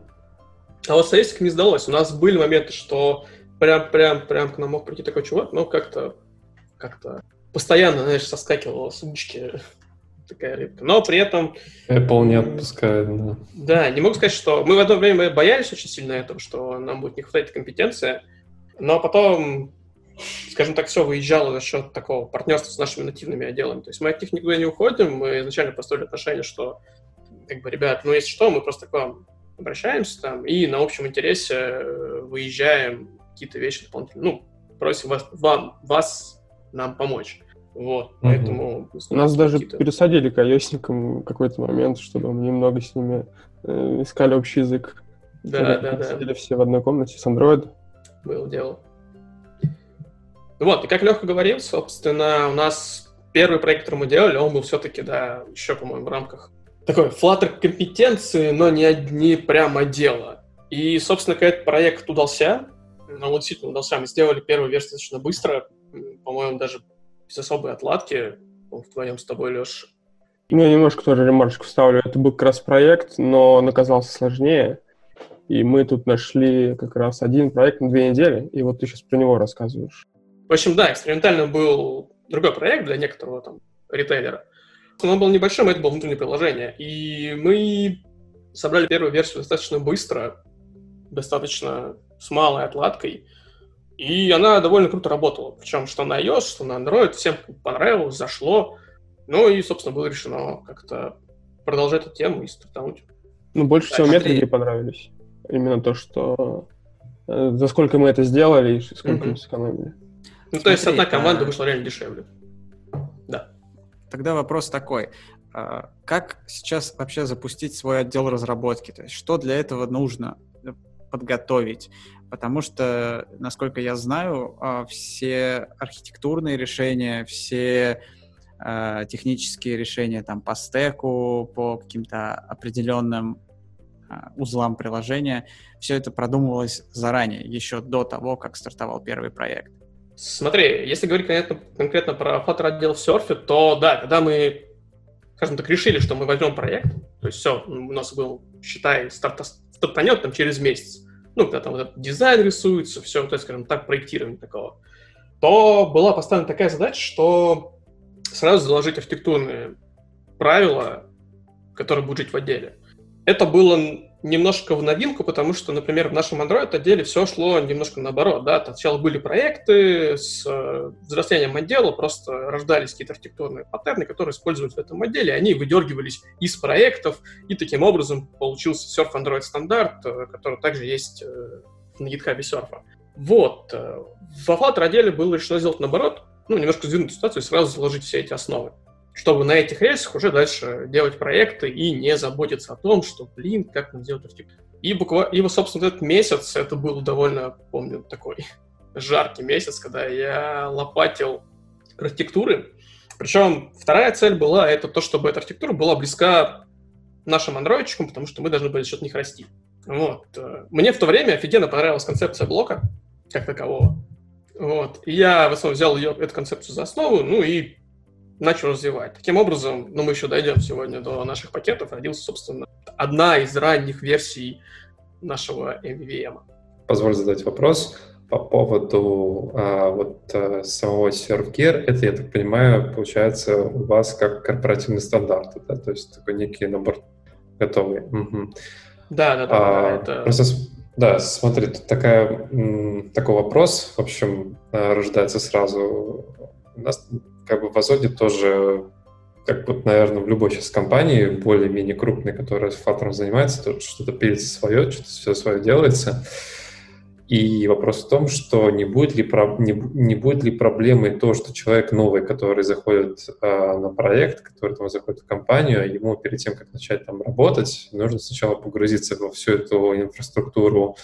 А вот статистика не сдалась. У нас были моменты, что прям, прям, прям к нам мог прийти такой чувак, но как-то, как-то постоянно, знаешь, соскакивала с удочки такая рыбка. Но при этом... Apple не отпускает, да. Да, не могу сказать, что... Мы в одно время боялись очень сильно этого, что нам будет не хватать компетенции, но потом, скажем так, все выезжало за счет такого партнерства с нашими нативными отделами. То есть мы от них никуда не уходим, мы изначально построили отношение, что, как бы, ребят, ну, если что, мы просто к вам обращаемся там и на общем интересе э, выезжаем какие-то вещи дополнительно. Ну, просим вас, вам, вас нам помочь. Вот, поэтому... Нас даже пересадили к iOS в какой-то момент, чтобы мы немного с ними э, искали общий язык. Да, да, да. Сидели все в одной комнате с Android. Было дело. Вот, и как Леха говорил, собственно, у нас первый проект, который мы делали, он был все-таки, да, еще, по-моему, в рамках такой Flutter компетенции, но не, не прямо дело. И, собственно, когда этот проект удался, он действительно удался, мы сделали первую версию достаточно быстро, по-моему, даже без особой отладки, вдвоем с тобой, Леша. Ну, я немножко тоже ремарочку вставлю. Это был как раз проект, но он оказался сложнее. И мы тут нашли как раз один проект на две недели, и вот ты сейчас про него рассказываешь. В общем, да, экспериментально был другой проект для некоторого там ритейлера. Он был небольшим, это было внутреннее приложение. И мы собрали первую версию достаточно быстро, достаточно с малой отладкой. И она довольно круто работала. Причем что на iOS, что на Android. Всем понравилось, зашло. Ну и, собственно, было решено как-то продолжать эту тему и стартануть. Ну, больше да, всего метрики понравились. Именно то, что э, за сколько мы это сделали и сколько mm-hmm. мы сэкономили. Ну, то есть одна команда а... вышла реально дешевле. Да. Тогда вопрос такой. А, как сейчас вообще запустить свой отдел разработки? То есть что для этого нужно подготовить? Потому что, насколько я знаю, а, все архитектурные решения, все а, технические решения там по стеку, по каким-то определенным а, узлам приложения, все это продумывалось заранее, еще до того, как стартовал первый проект. Смотри, если говорить конкретно, конкретно про Flutter отдел в серфе, то да, когда мы, скажем так, решили, что мы возьмем проект, то есть все, у нас был, считай, старта, стартанет там через месяц, ну, когда там вот дизайн рисуется, все, то есть, скажем так, проектирование такого, то была поставлена такая задача, что сразу заложить архитектурные правила, которые будут жить в отделе. Это было немножко в новинку, потому что, например, в нашем Android отделе все шло немножко наоборот, да, сначала были проекты с э, взрослением отдела, просто рождались какие-то архитектурные паттерны, которые используются в этом отделе, они выдергивались из проектов, и таким образом получился Surf Android стандарт, э, который также есть э, на GitHub серфа. Вот. Во Flutter отделе было решено сделать наоборот, ну, немножко сдвинуть ситуацию и сразу заложить все эти основы чтобы на этих рельсах уже дальше делать проекты и не заботиться о том, что, блин, как нам сделать архитектуру. И буквально, и, собственно, этот месяц, это был довольно, помню, такой жаркий месяц, когда я лопатил архитектуры. Причем вторая цель была это то, чтобы эта архитектура была близка нашим андроидчикам, потому что мы должны были счет них расти. Вот. Мне в то время офигенно понравилась концепция блока, как такового. Вот. И я, в основном, взял ее, эту концепцию за основу, ну и начал развивать. Таким образом, ну, мы еще дойдем сегодня до наших пакетов, родился, собственно, одна из ранних версий нашего MVVM. Позволь задать вопрос по поводу а, вот а, самого ServGear. Это, я так понимаю, получается у вас как корпоративный стандарт, да? то есть такой некий набор готовый. Угу. Да, да, да. А, да это... Просто да, смотри, тут такая, такой вопрос, в общем, а, рождается сразу. У нас как бы в Азоте тоже, как вот, наверное, в любой сейчас компании, более-менее крупной, которая фактором занимается, то что-то пилится свое, что-то все свое делается. И вопрос в том, что не будет ли, не, не будет ли проблемой то, что человек новый, который заходит э, на проект, который там заходит в компанию, ему перед тем, как начать там работать, нужно сначала погрузиться во всю эту инфраструктуру,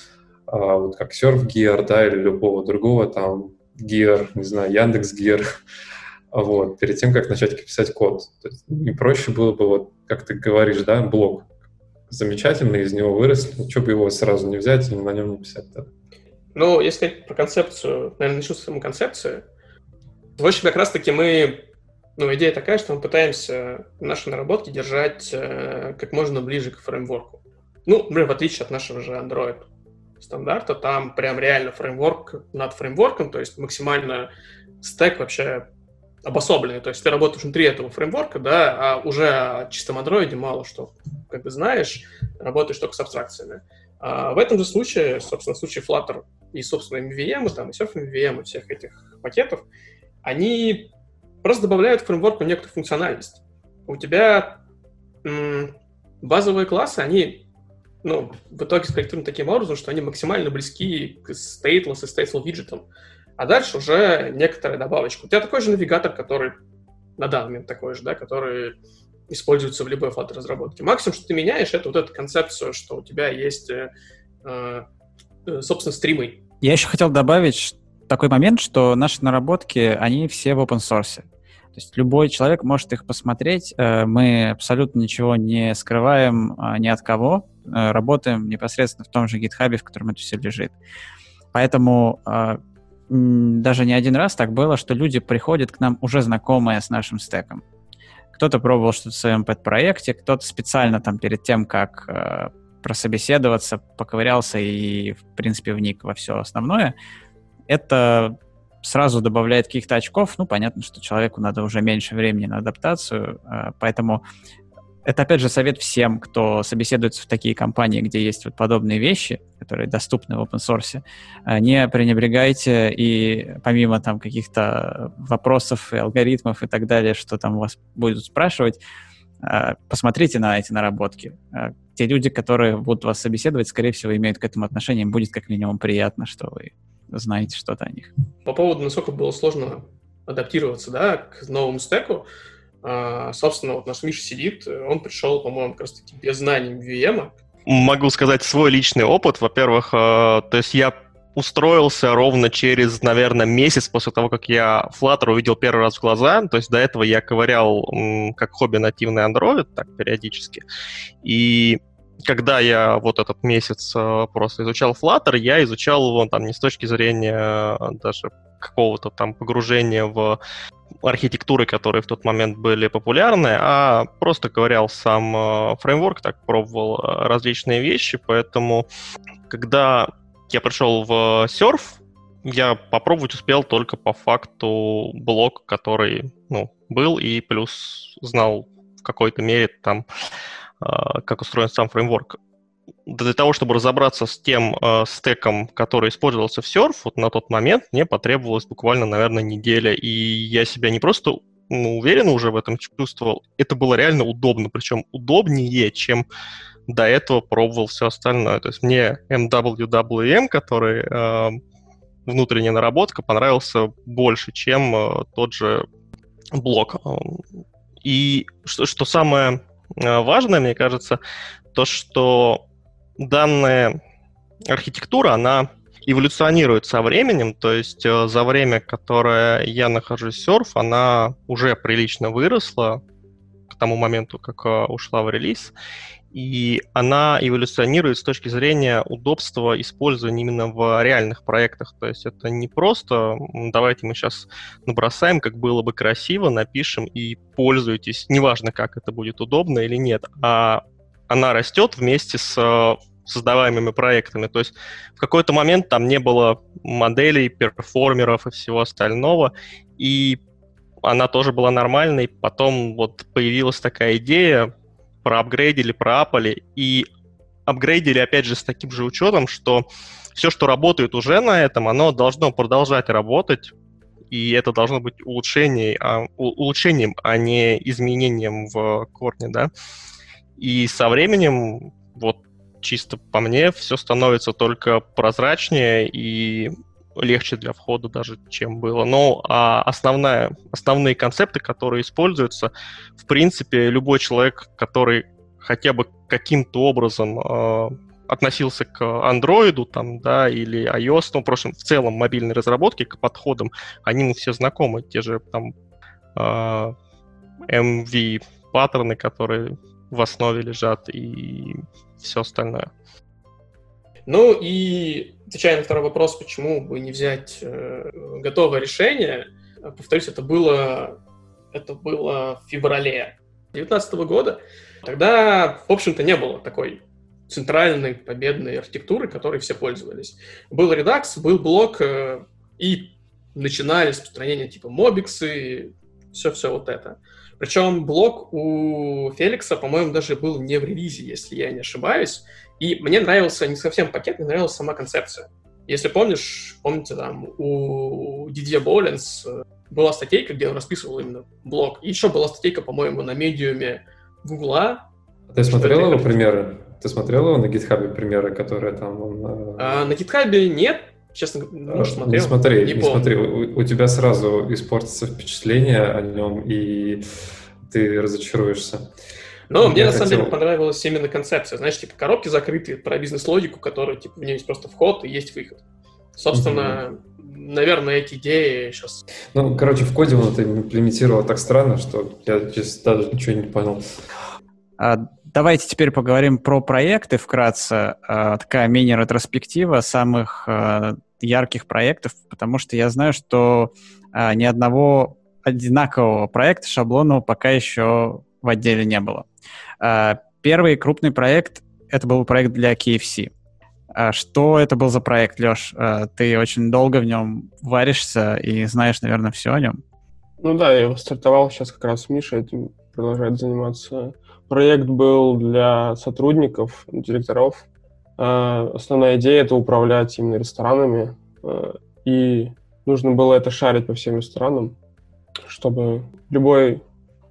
э, вот как SurfGear, да, или любого другого там Gear, не знаю, Яндекс Gear, вот, перед тем, как начать писать код. То есть не проще было бы, вот, как ты говоришь, да, блок замечательный, из него выросли, что бы его сразу не взять и на нем не писать. Да? Ну, если про концепцию, наверное, начну с самой концепции. В общем, как раз-таки мы, ну, идея такая, что мы пытаемся наши наработки держать э, как можно ближе к фреймворку. Ну, например, в отличие от нашего же Android стандарта, там прям реально фреймворк над фреймворком, то есть максимально стек вообще обособленный, то есть ты работаешь внутри этого фреймворка, да, а уже о чистом андроиде мало что как бы знаешь, работаешь только с абстракциями. А в этом же случае, собственно, в случае Flutter и, собственно, MVM, там, и Surf MVM, и всех этих пакетов, они просто добавляют фреймворку некоторую функциональность. У тебя м- базовые классы, они ну, в итоге скорректированы таким образом, что они максимально близки к stateless и stateful виджетам. А дальше уже некоторая добавочка. У тебя такой же навигатор, который на данный момент такой же, да, который используется в любой Flutter разработке. Максимум, что ты меняешь, это вот эту концепцию, что у тебя есть, э, э, собственно, стримы. Я еще хотел добавить такой момент, что наши наработки, они все в open source. То есть любой человек может их посмотреть. Э, мы абсолютно ничего не скрываем а, ни от кого. Э, работаем непосредственно в том же GitHub, в котором это все лежит. Поэтому а, даже не один раз так было, что люди приходят к нам уже знакомые с нашим стеком. Кто-то пробовал что-то в своем пэт-проекте, кто-то специально там перед тем, как э, прособеседоваться, поковырялся и, в принципе, вник во все основное. Это сразу добавляет каких-то очков. Ну, понятно, что человеку надо уже меньше времени на адаптацию, э, поэтому это, опять же, совет всем, кто собеседуется в такие компании, где есть вот подобные вещи, которые доступны в open source. Э, не пренебрегайте и помимо там каких-то вопросов и алгоритмов и так далее, что там вас будут спрашивать, э, посмотрите на эти наработки. Э, те люди, которые будут вас собеседовать, скорее всего, имеют к этому отношение, им будет как минимум приятно, что вы знаете что-то о них. По поводу, насколько было сложно адаптироваться да, к новому стеку, а, собственно, вот наш Миша сидит, он пришел, по-моему, как раз-таки без знаний VM. Могу сказать свой личный опыт. Во-первых, э, то есть я устроился ровно через, наверное, месяц после того, как я Flutter увидел первый раз в глаза. То есть до этого я ковырял как хобби нативный Android, так периодически. И когда я вот этот месяц э, просто изучал Flutter, я изучал его там не с точки зрения э, даже какого-то там погружения в архитектуры, которые в тот момент были популярны, а просто ковырял сам э, фреймворк, так пробовал э, различные вещи, поэтому когда я пришел в Surf, я попробовать успел только по факту блок, который ну, был, и плюс знал в какой-то мере там, э, как устроен сам фреймворк для того, чтобы разобраться с тем э, стеком, который использовался в Surf, вот на тот момент мне потребовалось буквально, наверное, неделя, и я себя не просто ну, уверенно уже в этом чувствовал, это было реально удобно, причем удобнее, чем до этого пробовал все остальное. То есть мне MWWM, который э, внутренняя наработка, понравился больше, чем э, тот же блок. И что, что самое э, важное, мне кажется, то, что данная архитектура, она эволюционирует со временем, то есть э, за время, которое я нахожусь в Surf, она уже прилично выросла к тому моменту, как э, ушла в релиз, и она эволюционирует с точки зрения удобства использования именно в реальных проектах. То есть это не просто давайте мы сейчас набросаем, как было бы красиво, напишем и пользуйтесь, неважно, как это будет удобно или нет, а она растет вместе с э, создаваемыми проектами. То есть в какой-то момент там не было моделей, перформеров и всего остального, и она тоже была нормальной. Потом вот появилась такая идея, про апгрейдили, про апали, и апгрейдили, опять же, с таким же учетом, что все, что работает уже на этом, оно должно продолжать работать, и это должно быть улучшение, а, улучшением, а не изменением в корне, да. И со временем, вот чисто по мне, все становится только прозрачнее и легче для входа даже, чем было. Но а основная, основные концепты, которые используются, в принципе, любой человек, который хотя бы каким-то образом э, относился к андроиду там, да, или iOS, ну, в прошлом, в целом мобильной разработке, к подходам, они ему все знакомы, те же там э, MV паттерны, которые в основе лежат и все остальное. Ну и отвечая на второй вопрос, почему бы не взять э, готовое решение, повторюсь, это было, это было в феврале 2019 года. Тогда, в общем-то, не было такой центральной победной архитектуры, которой все пользовались. Был Redux, был блок, э, и начинали распространение типа Mobix, все-все вот это. Причем блок у Феликса, по-моему, даже был не в релизе, если я не ошибаюсь. И мне нравился не совсем пакет, мне нравилась сама концепция. Если помнишь, помните, там у Дидье Боулинс э, была статейка, где он расписывал именно блок. И еще была статейка, по-моему, на медиуме Гугла. Ты смотрел его примеры? Ты смотрел его на гитхабе примеры, которые там он... Э, а, на гитхабе нет, честно, может, смотрел. Не смотри, не, не смотри. У, у тебя сразу испортится впечатление о нем, и ты разочаруешься. Но я мне на самом деле понравилась именно концепция. Знаешь, типа коробки закрытые про бизнес-логику, которая, типа, в нее есть просто вход и есть выход. Собственно, mm-hmm. наверное, эти идеи сейчас... Ну, короче, в коде он это имплементировал так странно, что я сейчас даже ничего не понял. А, давайте теперь поговорим про проекты вкратце. А, такая мини-ретроспектива самых а, ярких проектов, потому что я знаю, что а, ни одного одинакового проекта шаблонного пока еще в отделе не было. А, первый крупный проект — это был проект для KFC. А, что это был за проект, Леш? Ты очень долго в нем варишься и знаешь, наверное, все о нем. Ну да, я его стартовал, сейчас как раз Миша этим продолжает заниматься. Проект был для сотрудников, директоров, основная идея — это управлять именно ресторанами, э, и нужно было это шарить по всем ресторанам, чтобы любой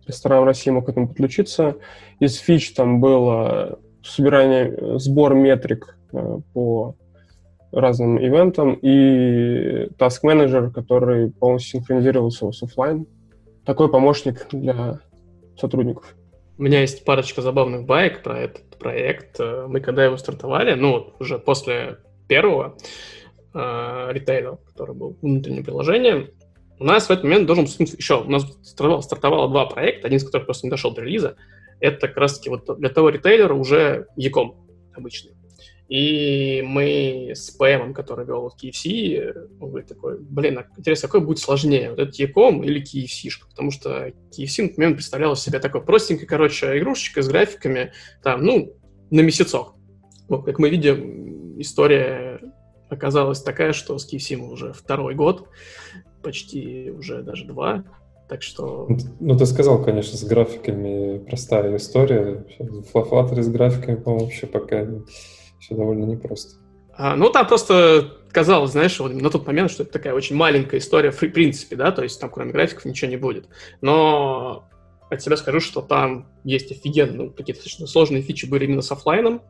ресторан России мог к этому подключиться. Из фич там было собирание, сбор метрик э, по разным ивентам и task manager, который полностью синхронизировался с офлайн. Такой помощник для сотрудников. У меня есть парочка забавных баек про этот проект. Э, мы когда его стартовали, ну, уже после первого э, ритейла, который был внутреннее приложение, у нас в этот момент должен быть еще, у нас стартовало, стартовало два проекта, один из которых просто не дошел до релиза. Это как раз-таки вот для того ритейлера уже Яком обычный. И мы с ПМом, который вел вот KFC, он говорит такой, блин, а интересно, какой будет сложнее, вот этот Яком или KFC? Потому что KFC, например, представлял из себя такой простенькой, короче, игрушечка с графиками, там, ну, на месяцок. Вот, как мы видим, история оказалась такая, что с KFC уже второй год, почти уже даже два, так что... Ну, ты сказал, конечно, с графиками простая история. В Flutter с графиками, по-моему, вообще пока все довольно непросто. А, ну, там просто казалось, знаешь, вот на тот момент, что это такая очень маленькая история в принципе, да, то есть там кроме графиков ничего не будет. Но от себя скажу, что там есть офигенно, ну, какие-то достаточно сложные фичи были именно с офлайном.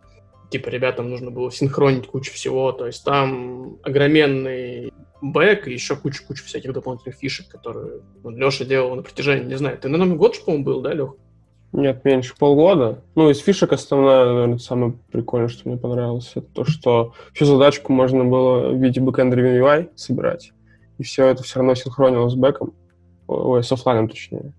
Типа ребятам нужно было синхронить кучу всего, то есть там огроменный бэк и еще куча-куча всяких дополнительных фишек, которые ну, Леша делал на протяжении, не знаю, ты на Новый год, по-моему, был, да, Лех? Нет, меньше полгода. Ну, из фишек основная, наверное, самое прикольное, что мне понравилось, это то, что всю задачку можно было в виде backend driven UI собирать, и все это все равно синхронилось с бэком, ой, с оффлайном точнее.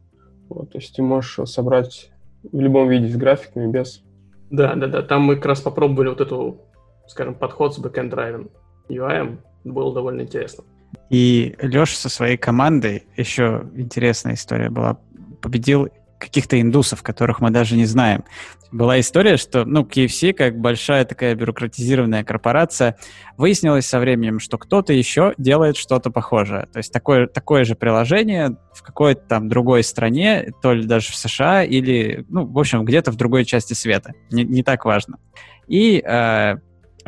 Вот, то есть ты можешь собрать в любом виде с графиками, без. Да, да, да. Там мы как раз попробовали вот эту, скажем, подход с backend driven UI. Было довольно интересно. И Леша со своей командой, еще интересная история была, победил каких-то индусов, которых мы даже не знаем. Была история, что, ну, KFC, как большая такая бюрократизированная корпорация, выяснилось со временем, что кто-то еще делает что-то похожее. То есть такое, такое же приложение в какой-то там другой стране, то ли даже в США, или, ну, в общем, где-то в другой части света. Не, не так важно. И э,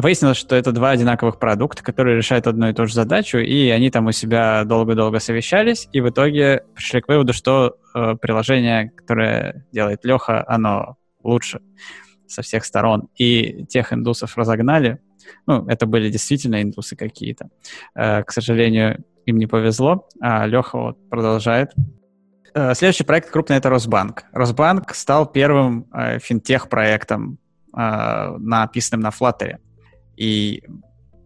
Выяснилось, что это два одинаковых продукта, которые решают одну и ту же задачу, и они там у себя долго-долго совещались, и в итоге пришли к выводу, что э, приложение, которое делает Леха, оно лучше со всех сторон. И тех индусов разогнали. Ну, это были действительно индусы какие-то. Э, к сожалению, им не повезло, а Леха вот продолжает. Э, следующий проект крупный — это Росбанк. Росбанк стал первым э, финтех-проектом, э, написанным на Flutter. И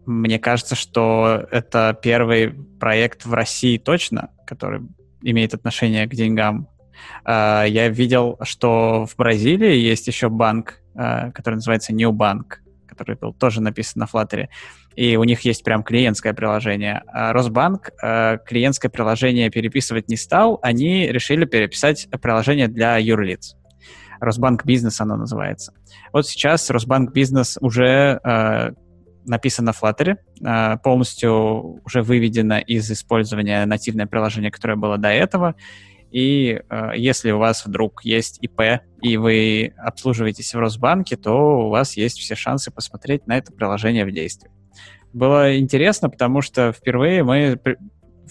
мне кажется, что это первый проект в России точно, который имеет отношение к деньгам. А, я видел, что в Бразилии есть еще банк, а, который называется New Bank, который был тоже написан на Flutter. И у них есть прям клиентское приложение. А Росбанк клиентское приложение переписывать не стал, они решили переписать приложение для юрлиц. Росбанк Бизнес оно называется. Вот сейчас Росбанк Бизнес уже написано в Flutter, а, полностью уже выведено из использования нативное приложение, которое было до этого, и э, если у вас вдруг есть ИП, и вы обслуживаетесь в Росбанке, то у вас есть все шансы посмотреть на это приложение в действии. Было интересно, потому что впервые мы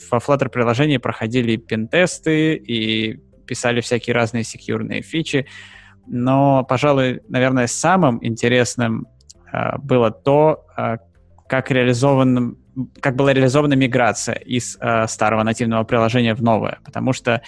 во Flutter приложении проходили пентесты и писали всякие разные секьюрные фичи, но, пожалуй, наверное, самым интересным э, было то, э, как реализован как была реализована миграция из э, старого нативного приложения в новое, потому что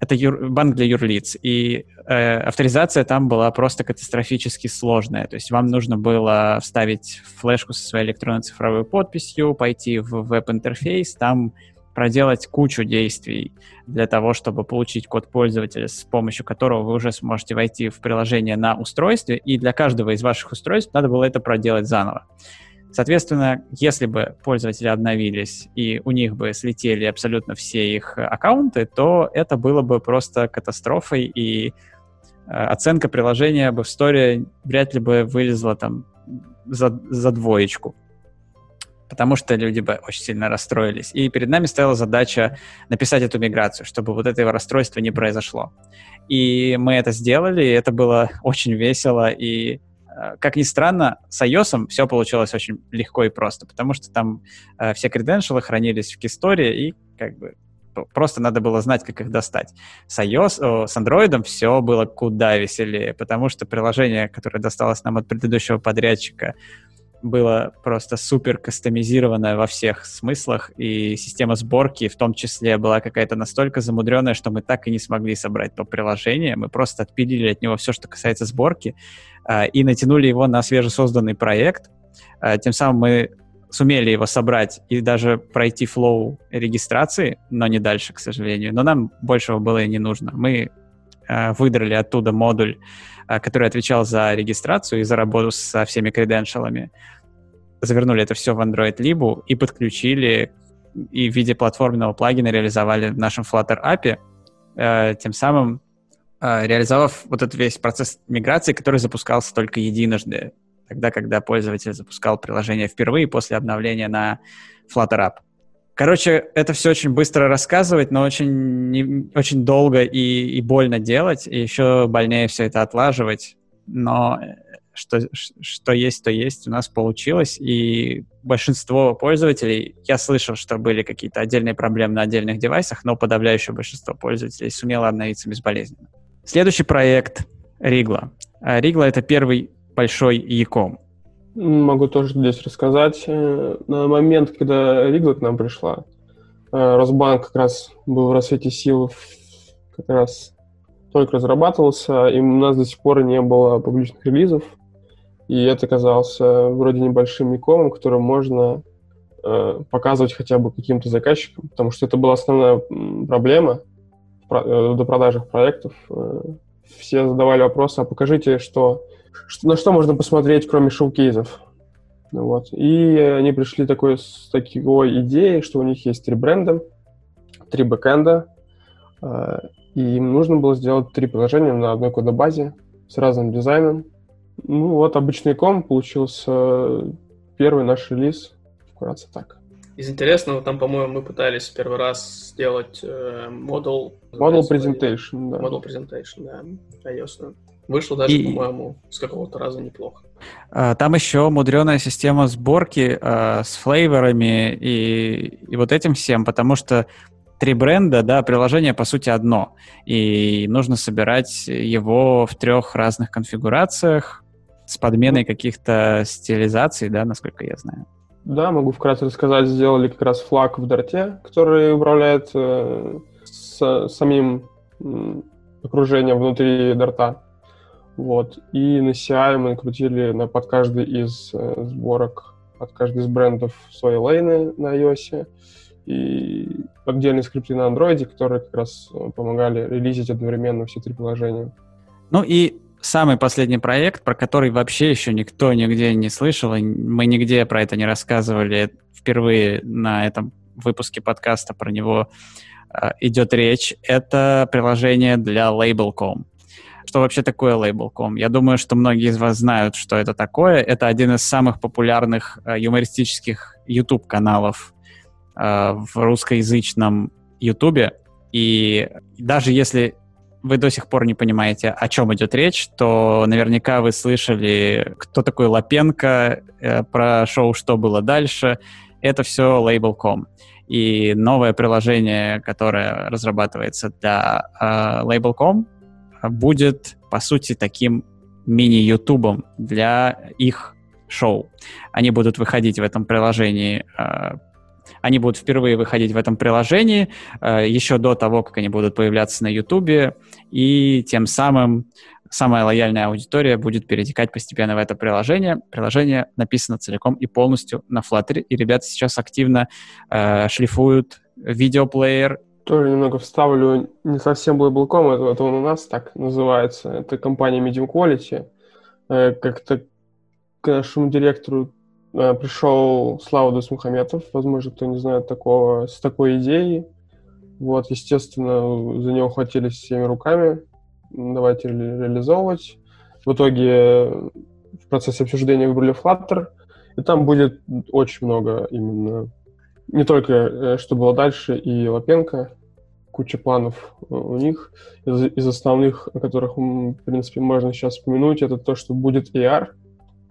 это юр, банк для юрлиц, и э, авторизация там была просто катастрофически сложная. То есть вам нужно было вставить флешку со своей электронной цифровой подписью, пойти в веб-интерфейс, там проделать кучу действий для того, чтобы получить код пользователя, с помощью которого вы уже сможете войти в приложение на устройстве, и для каждого из ваших устройств надо было это проделать заново. Соответственно, если бы пользователи обновились и у них бы слетели абсолютно все их аккаунты, то это было бы просто катастрофой, и э, оценка приложения бы в истории вряд ли бы вылезла там за, за двоечку. Потому что люди бы очень сильно расстроились. И перед нами стояла задача написать эту миграцию, чтобы вот этого расстройства не произошло. И мы это сделали, и это было очень весело, и Э, как ни странно, с iOS все получилось очень легко и просто, потому что там э, все креденшалы хранились в Кисторе, и как бы просто надо было знать, как их достать. С iOS, о, с Android все было куда веселее, потому что приложение, которое досталось нам от предыдущего подрядчика, было просто супер кастомизированное во всех смыслах, и система сборки в том числе была какая-то настолько замудренная, что мы так и не смогли собрать то приложение. Мы просто отпилили от него все, что касается сборки, а, и натянули его на свежесозданный проект. А, тем самым мы сумели его собрать и даже пройти флоу регистрации, но не дальше, к сожалению. Но нам большего было и не нужно. Мы выдрали оттуда модуль, который отвечал за регистрацию и за работу со всеми креденшалами. Завернули это все в Android Lib и подключили и в виде платформенного плагина реализовали в нашем Flutter API, тем самым реализовав вот этот весь процесс миграции, который запускался только единожды, тогда, когда пользователь запускал приложение впервые после обновления на Flutter App. Короче, это все очень быстро рассказывать, но очень, не, очень долго и, и больно делать, и еще больнее все это отлаживать. Но э, что, что есть, то есть, у нас получилось, и большинство пользователей, я слышал, что были какие-то отдельные проблемы на отдельных девайсах, но подавляющее большинство пользователей сумело обновиться безболезненно. Следующий проект Ригла. Ригла — это первый большой Яком. Могу тоже здесь рассказать. Э, на момент, когда Ригла к нам пришла, э, Росбанк как раз был в рассвете сил, как раз только разрабатывался, и у нас до сих пор не было публичных релизов. И это казался вроде небольшим якомом, который можно э, показывать хотя бы каким-то заказчикам, потому что это была основная проблема — Э, до продажных проектов, э, все задавали вопросы, а покажите, что на что можно посмотреть, кроме шоу-кейсов. Вот. И они пришли такой, с такой идеей, что у них есть три бренда, три бэкэнда, э, и им нужно было сделать три приложения на одной кодобазе с разным дизайном. Ну вот, обычный ком получился первый наш релиз, вкратце так. Из интересного, там, по-моему, мы пытались первый раз сделать э, модул. Model Presentation, да. Model Presentation, да, iOS. Вышло даже, и... по-моему, с какого-то раза неплохо. А, там еще мудреная система сборки а, с флейворами и, и вот этим всем, потому что три бренда, да, приложение по сути одно, и нужно собирать его в трех разных конфигурациях с подменой каких-то стилизаций, да, насколько я знаю. Да, могу вкратце рассказать. Сделали как раз флаг в Дарте, который управляет э, с, самим э, окружением внутри Дарта. Вот. И на CI мы накрутили на, под каждый из э, сборок, под каждый из брендов свои лейны на iOS и отдельные скрипты на Android, которые как раз э, помогали релизить одновременно все три приложения. Ну и самый последний проект, про который вообще еще никто нигде не слышал, и мы нигде про это не рассказывали. Впервые на этом выпуске подкаста про него э, идет речь. Это приложение для Label.com. Что вообще такое Label.com? Я думаю, что многие из вас знают, что это такое. Это один из самых популярных э, юмористических YouTube-каналов э, в русскоязычном YouTube. И даже если вы до сих пор не понимаете, о чем идет речь, то наверняка вы слышали, кто такой Лапенко, э, про шоу «Что было дальше». Это все Label.com. И новое приложение, которое разрабатывается для э, Label.com, будет, по сути, таким мини-ютубом для их шоу. Они будут выходить в этом приложении э, они будут впервые выходить в этом приложении э, еще до того, как они будут появляться на YouTube, и тем самым самая лояльная аудитория будет перетекать постепенно в это приложение. Приложение написано целиком и полностью на Flutter, и ребята сейчас активно э, шлифуют видеоплеер. Тоже немного вставлю, не совсем Label.com, это, это он у нас так называется, это компания Medium Quality. Э, как-то к нашему директору Э, пришел Слава Дусмухаметов, возможно, кто не знает такого, с такой идеей. Вот, естественно, за него хватились всеми руками. Давайте ре- реализовывать. В итоге в процессе обсуждения выбрали Flutter, и там будет очень много именно не только э, что было дальше, и Лапенко, куча планов э, у них. Из, из основных, о которых, в принципе, можно сейчас вспомянуть, это то, что будет AR,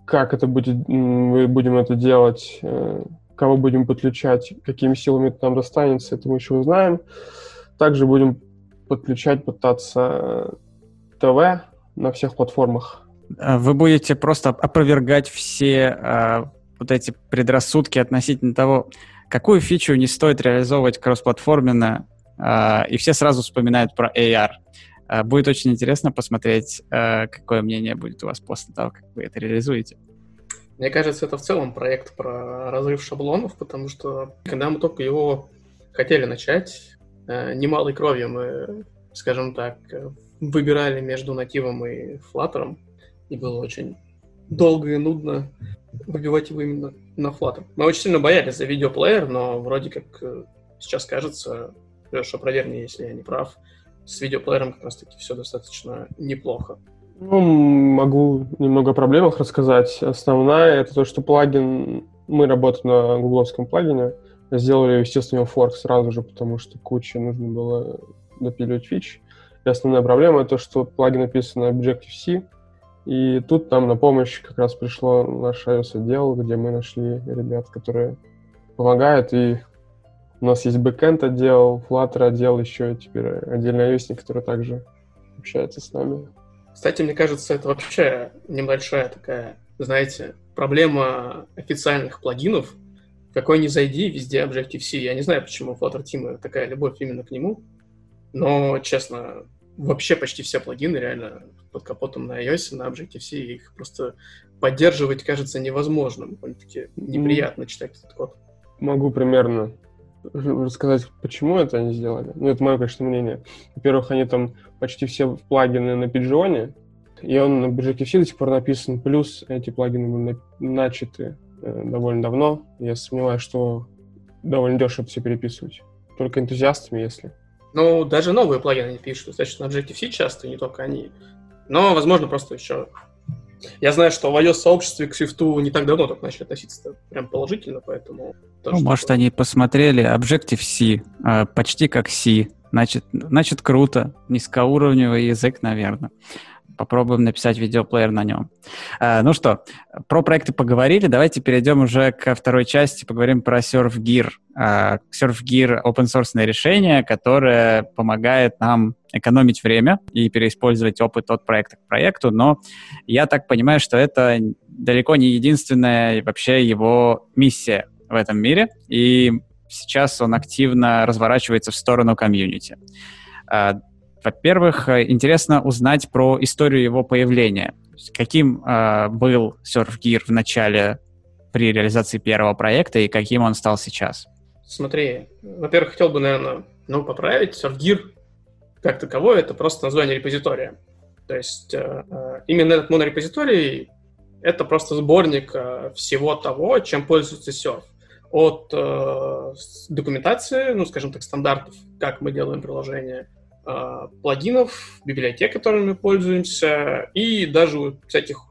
как это будет, мы будем это делать, э, кого будем подключать, какими силами это нам достанется, это мы еще узнаем. Также будем подключать, пытаться ТВ на всех платформах. Вы будете просто опровергать все вот эти предрассудки относительно того, какую фичу не стоит реализовывать кроссплатформенно, и все сразу вспоминают про AR. А, будет очень интересно посмотреть, а, какое мнение будет у вас после того, как вы это реализуете. Мне кажется, это в целом проект про разрыв шаблонов, потому что когда мы только его хотели начать, э, немалой кровью мы, скажем так, выбирали между нативом и флаттером, и было очень долго и нудно выбивать его именно на Flutter. Мы очень сильно боялись за видеоплеер, но вроде как э, сейчас кажется, Леша, проверь если я не прав, с видеоплеером как раз-таки все достаточно неплохо. Ну, могу немного о проблемах рассказать. Основная — это то, что плагин... Мы работаем на гугловском плагине, сделали, естественно, форк сразу же, потому что куча нужно было допиливать фич. И основная проблема — это то, что плагин написан на Objective-C, и тут нам на помощь как раз пришло наш iOS-отдел, где мы нашли ребят, которые помогают, и у нас есть бэкэнд отдел, Flutter отдел, еще теперь отдельный ios который также общается с нами. Кстати, мне кажется, это вообще небольшая такая, знаете, проблема официальных плагинов. Какой ни зайди, везде Objective-C. Я не знаю, почему Flutter Team такая любовь именно к нему, но, честно, вообще почти все плагины реально под капотом на iOS, на Objective-C, их просто поддерживать кажется невозможным. Таки неприятно читать этот код. Могу примерно рассказать, почему это они сделали. Ну, это мое, конечно, мнение. Во-первых, они там почти все плагины на пиджоне, и он на Objective-C до сих пор написан, плюс эти плагины были начаты э, довольно давно. Я сомневаюсь, что довольно дешево все переписывать. Только энтузиастами, если. Ну, даже новые плагины пишут, достаточно на Objective-C часто, не только они. Но, возможно, просто еще я знаю, что в iOS-сообществе к Swift не так давно так начали относиться прям положительно, поэтому... Ну, может, они посмотрели Objective-C, э, почти как C, значит, значит, круто, низкоуровневый язык, наверное попробуем написать видеоплеер на нем. А, ну что, про проекты поговорили, давайте перейдем уже ко второй части, поговорим про SurfGear. А, SurfGear — open source решение, которое помогает нам экономить время и переиспользовать опыт от проекта к проекту, но я так понимаю, что это далеко не единственная вообще его миссия в этом мире, и сейчас он активно разворачивается в сторону комьюнити. Во-первых, э, интересно узнать про историю его появления. Каким э, был SurfGear в начале при реализации первого проекта и каким он стал сейчас? Смотри, во-первых, хотел бы, наверное, ну, поправить. SurfGear как таковой — это просто название репозитория. То есть э, э именно этот монорепозиторий — это просто сборник э, всего того, чем пользуется Surf. От документации, ну, скажем так, стандартов, как мы делаем приложение, плагинов, библиотек, которыми мы пользуемся, и даже всяких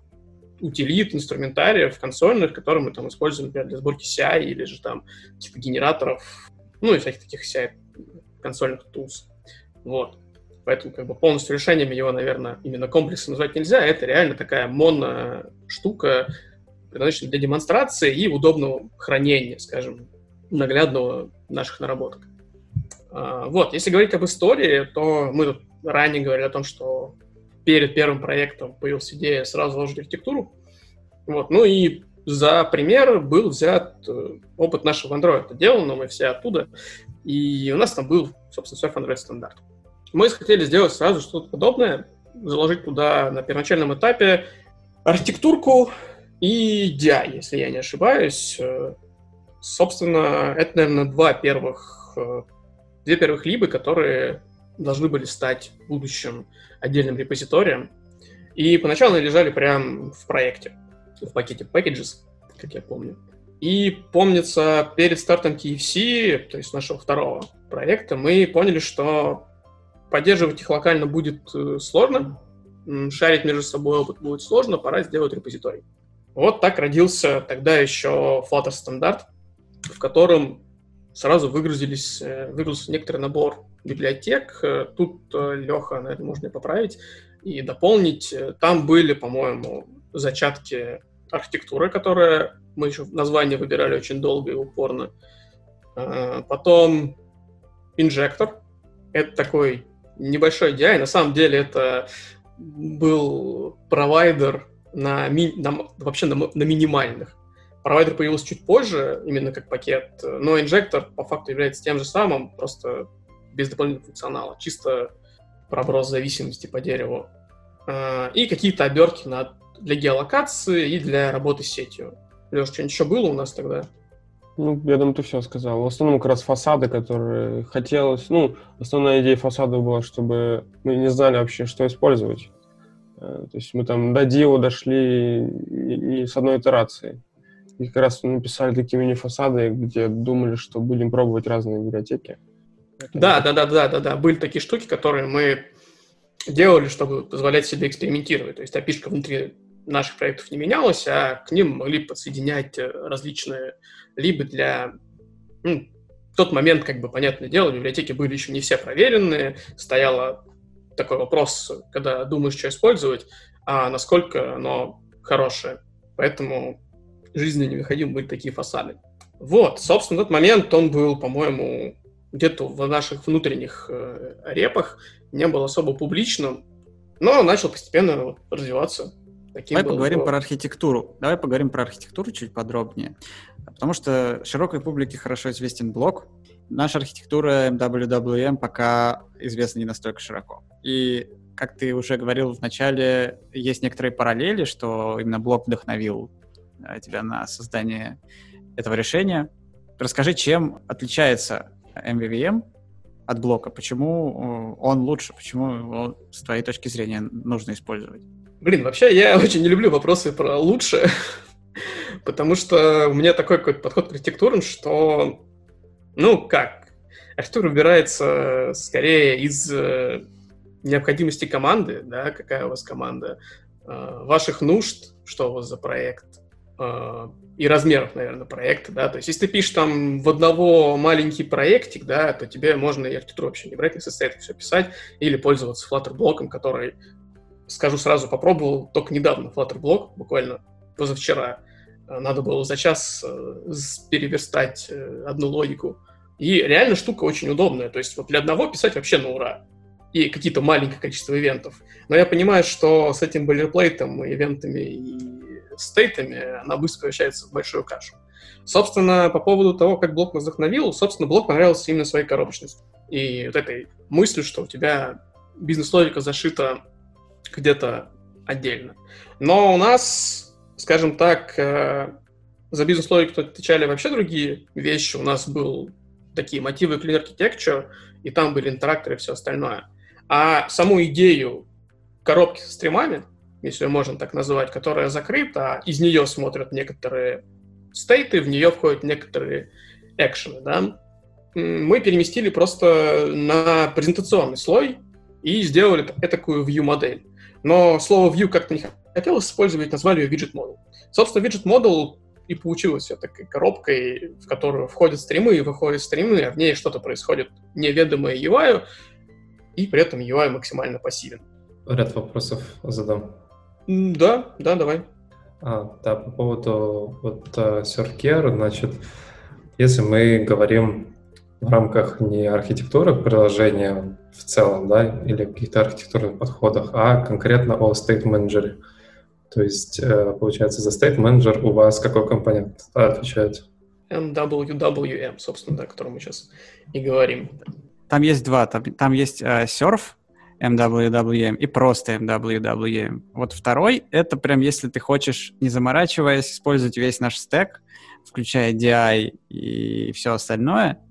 утилит, инструментариев консольных, которые мы там используем, например, для сборки CI или же там каких-то генераторов, ну и всяких таких CI консольных tools. Вот. Поэтому как бы полностью решениями его, наверное, именно комплексом назвать нельзя. Это реально такая моно-штука, предназначенная для демонстрации и удобного хранения, скажем, наглядного наших наработок. А, вот, если говорить об истории, то мы тут ранее говорили о том, что перед первым проектом появилась идея сразу заложить архитектуру. Вот, ну и за пример был взят э, опыт нашего Android делал, но мы все оттуда. И у нас там был, собственно, Surf Android стандарт. Мы хотели сделать сразу что-то подобное, заложить туда на первоначальном этапе архитектурку и DI, если я не ошибаюсь. Э, собственно, это, наверное, два первых, э, две первых либы, которые должны были стать в будущем отдельным репозиторием. И поначалу они лежали прямо в проекте, в пакете packages, как я помню. И помнится, перед стартом KFC, то есть нашего второго проекта, мы поняли, что поддерживать их локально будет э, сложно, шарить между собой опыт будет сложно, пора сделать репозиторий. Вот так родился тогда еще Flutter стандарт, в котором сразу выгрузились, э, выгрузился некоторый набор библиотек. Э, тут Леха, наверное, можно поправить и дополнить. Там были, по-моему, зачатки архитектуры, которая мы еще название выбирали очень долго и упорно. Потом инжектор. Это такой небольшой DI. На самом деле это был провайдер на, ми, на вообще на, на минимальных. Провайдер появился чуть позже, именно как пакет, но инжектор по факту является тем же самым, просто без дополнительного функционала, чисто проброс зависимости по дереву. А, и какие-то обертки на, для геолокации и для работы с сетью. Леш, что-нибудь еще было у нас тогда? Ну, я думаю, ты все сказал. В основном как раз фасады, которые хотелось... Ну, основная идея фасада была, чтобы мы не знали вообще, что использовать. Э, то есть мы там до Дио дошли не с одной итерации. И как раз написали такие мини-фасады, где думали, что будем пробовать разные библиотеки. Да, да, да, да, да, да. Были такие штуки, которые мы делали, чтобы позволять себе экспериментировать. То есть опишка внутри наших проектов не менялась, а к ним могли подсоединять э, различные либо для... Ну, в тот момент, как бы, понятное дело, библиотеки были еще не все проверенные, стояла такой вопрос, когда думаешь, что использовать, а насколько оно хорошее. Поэтому жизненно необходимы были такие фасады. Вот, собственно, тот момент, он был, по-моему, где-то в наших внутренних э, репах, не был особо публичным, но начал постепенно развиваться. Таким Давай поговорим про архитектуру. Давай поговорим про архитектуру чуть подробнее. Потому что широкой публике хорошо известен блок. Наша архитектура MWWM пока известна не настолько широко. И, как ты уже говорил в начале, есть некоторые параллели, что именно блок вдохновил э, тебя на создание этого решения. Расскажи, чем отличается MVVM от блока? Почему э, он лучше? Почему его, с твоей точки зрения, нужно использовать? Блин, вообще я очень не люблю вопросы про лучше, потому что у меня такой какой-то подход к архитектурам, что, ну как, архитектура выбирается скорее из э, необходимости команды, да, какая у вас команда, э, ваших нужд, что у вас за проект, э, и размеров, наверное, проекта, да, то есть если ты пишешь там в одного маленький проектик, да, то тебе можно и архитектуру вообще не брать, не состоит все писать, или пользоваться Flutter блоком, который скажу сразу, попробовал только недавно Flutterblog, буквально позавчера. Э, надо было за час э, переверстать э, одну логику. И реально штука очень удобная. То есть вот для одного писать вообще на ура. И какие-то маленькое количество ивентов. Но я понимаю, что с этим бойлерплейтом, ивентами и стейтами она быстро превращается в большую кашу. Собственно, по поводу того, как блок нас вдохновил, собственно, блок понравился именно своей коробочностью. И вот этой мыслью, что у тебя бизнес-логика зашита где-то отдельно. Но у нас, скажем так, э, за бизнес-логику отвечали вообще другие вещи. У нас был такие мотивы Clean Architecture, и там были интеракторы и все остальное. А саму идею коробки со стримами, если можно так называть, которая закрыта, из нее смотрят некоторые стейты, в нее входят некоторые экшены, да, мы переместили просто на презентационный слой и сделали такую view-модель. Но слово view как-то не хотелось использовать, назвали ее widget model. Собственно, widget model и получилась такой коробкой, в которую входят стримы и выходят стримы, а в ней что-то происходит неведомое UI. и при этом UI максимально пассивен. Ряд вопросов задам. Да, да, давай. А, да, по поводу вот uh, ServeCare, значит, если мы говорим в рамках не архитектуры приложения в целом, да, или каких-то архитектурных подходах, а конкретно о State Manager. То есть, э, получается, за State Manager у вас какой компонент отвечает? MWWM, собственно, да, о котором мы сейчас и говорим. Там есть два. Там, там есть uh, Surf, MWWM и просто MWWM. Вот второй — это прям если ты хочешь, не заморачиваясь, использовать весь наш стек, включая DI и все остальное, э,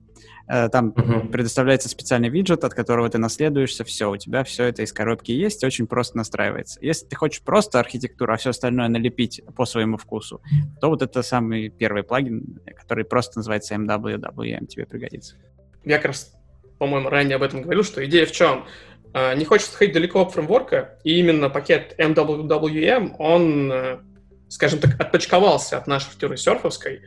там uh-huh. предоставляется специальный виджет, от которого ты наследуешься, все, у тебя все это из коробки есть, очень просто настраивается. Если ты хочешь просто архитектуру, а все остальное налепить по своему вкусу, то вот это самый первый плагин, который просто называется MWWM, тебе пригодится. Я как раз, по-моему, ранее об этом говорил, что идея в чем? А, не хочется ходить далеко от фреймворка, и именно пакет MWWM, он, э, скажем так, отпочковался от нашей архитектуры серфовской,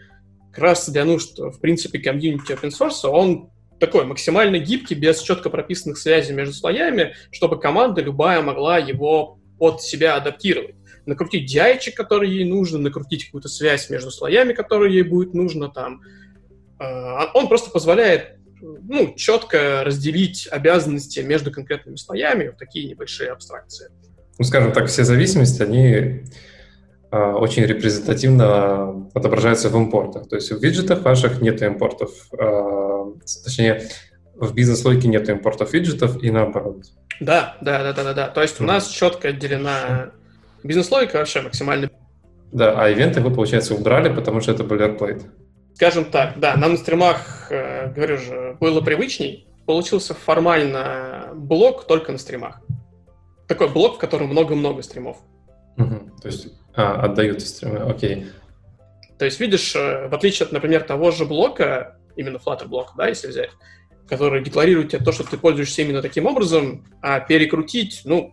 как раз для нужд, в принципе, комьюнити open source, он такой максимально гибкий, без четко прописанных связей между слоями, чтобы команда любая могла его под себя адаптировать. Накрутить DI, который ей нужно, накрутить какую-то связь между слоями, которая ей будет нужно там. А, он просто позволяет ну, четко разделить обязанности между конкретными слоями в такие небольшие абстракции. Ну, скажем так, все зависимости, они очень репрезентативно отображаются в импортах. То есть в виджетах ваших нет импортов, э, точнее, в бизнес-логике нет импортов виджетов и наоборот. Да, да, да, да, да, да. То есть mm. у нас четко отделена бизнес-логика вообще максимально. Да, а ивенты вы, получается, убрали, потому что это boilerplate. Скажем так, да, нам на стримах, э, говорю же, было привычней. Получился формально блок только на стримах. Такой блок, в котором много-много стримов. Угу. То есть а, отдают стримы, окей. То есть, видишь, э, в отличие от, например, того же блока, именно Flutter блока, да, если взять, который декларирует тебе то, что ты пользуешься именно таким образом, а перекрутить, ну,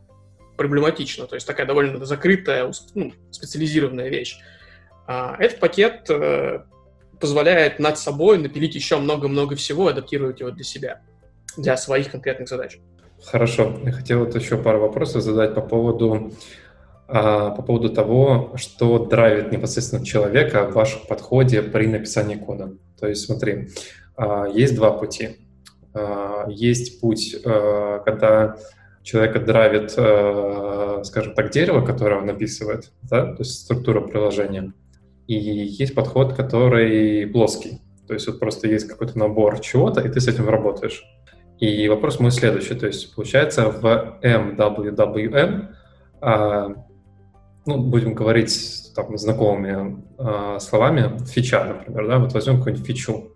проблематично. То есть такая довольно закрытая, ну, специализированная вещь. А этот пакет э, позволяет над собой напилить еще много-много всего адаптировать его для себя, для своих конкретных задач. Хорошо. Я хотел вот еще пару вопросов задать по поводу, а, по поводу того, что драйвит непосредственно человека в вашем подходе при написании кода. То есть смотри, а, есть два пути. А, есть путь, когда человека драйвит, скажем так, дерево, которое он написывает, да? то есть структура приложения – и есть подход, который плоский. То есть вот просто есть какой-то набор чего-то, и ты с этим работаешь. И вопрос мой следующий. То есть получается в MWWM, ну, будем говорить там, знакомыми а, словами, фича, например, да, вот возьмем какую-нибудь фичу.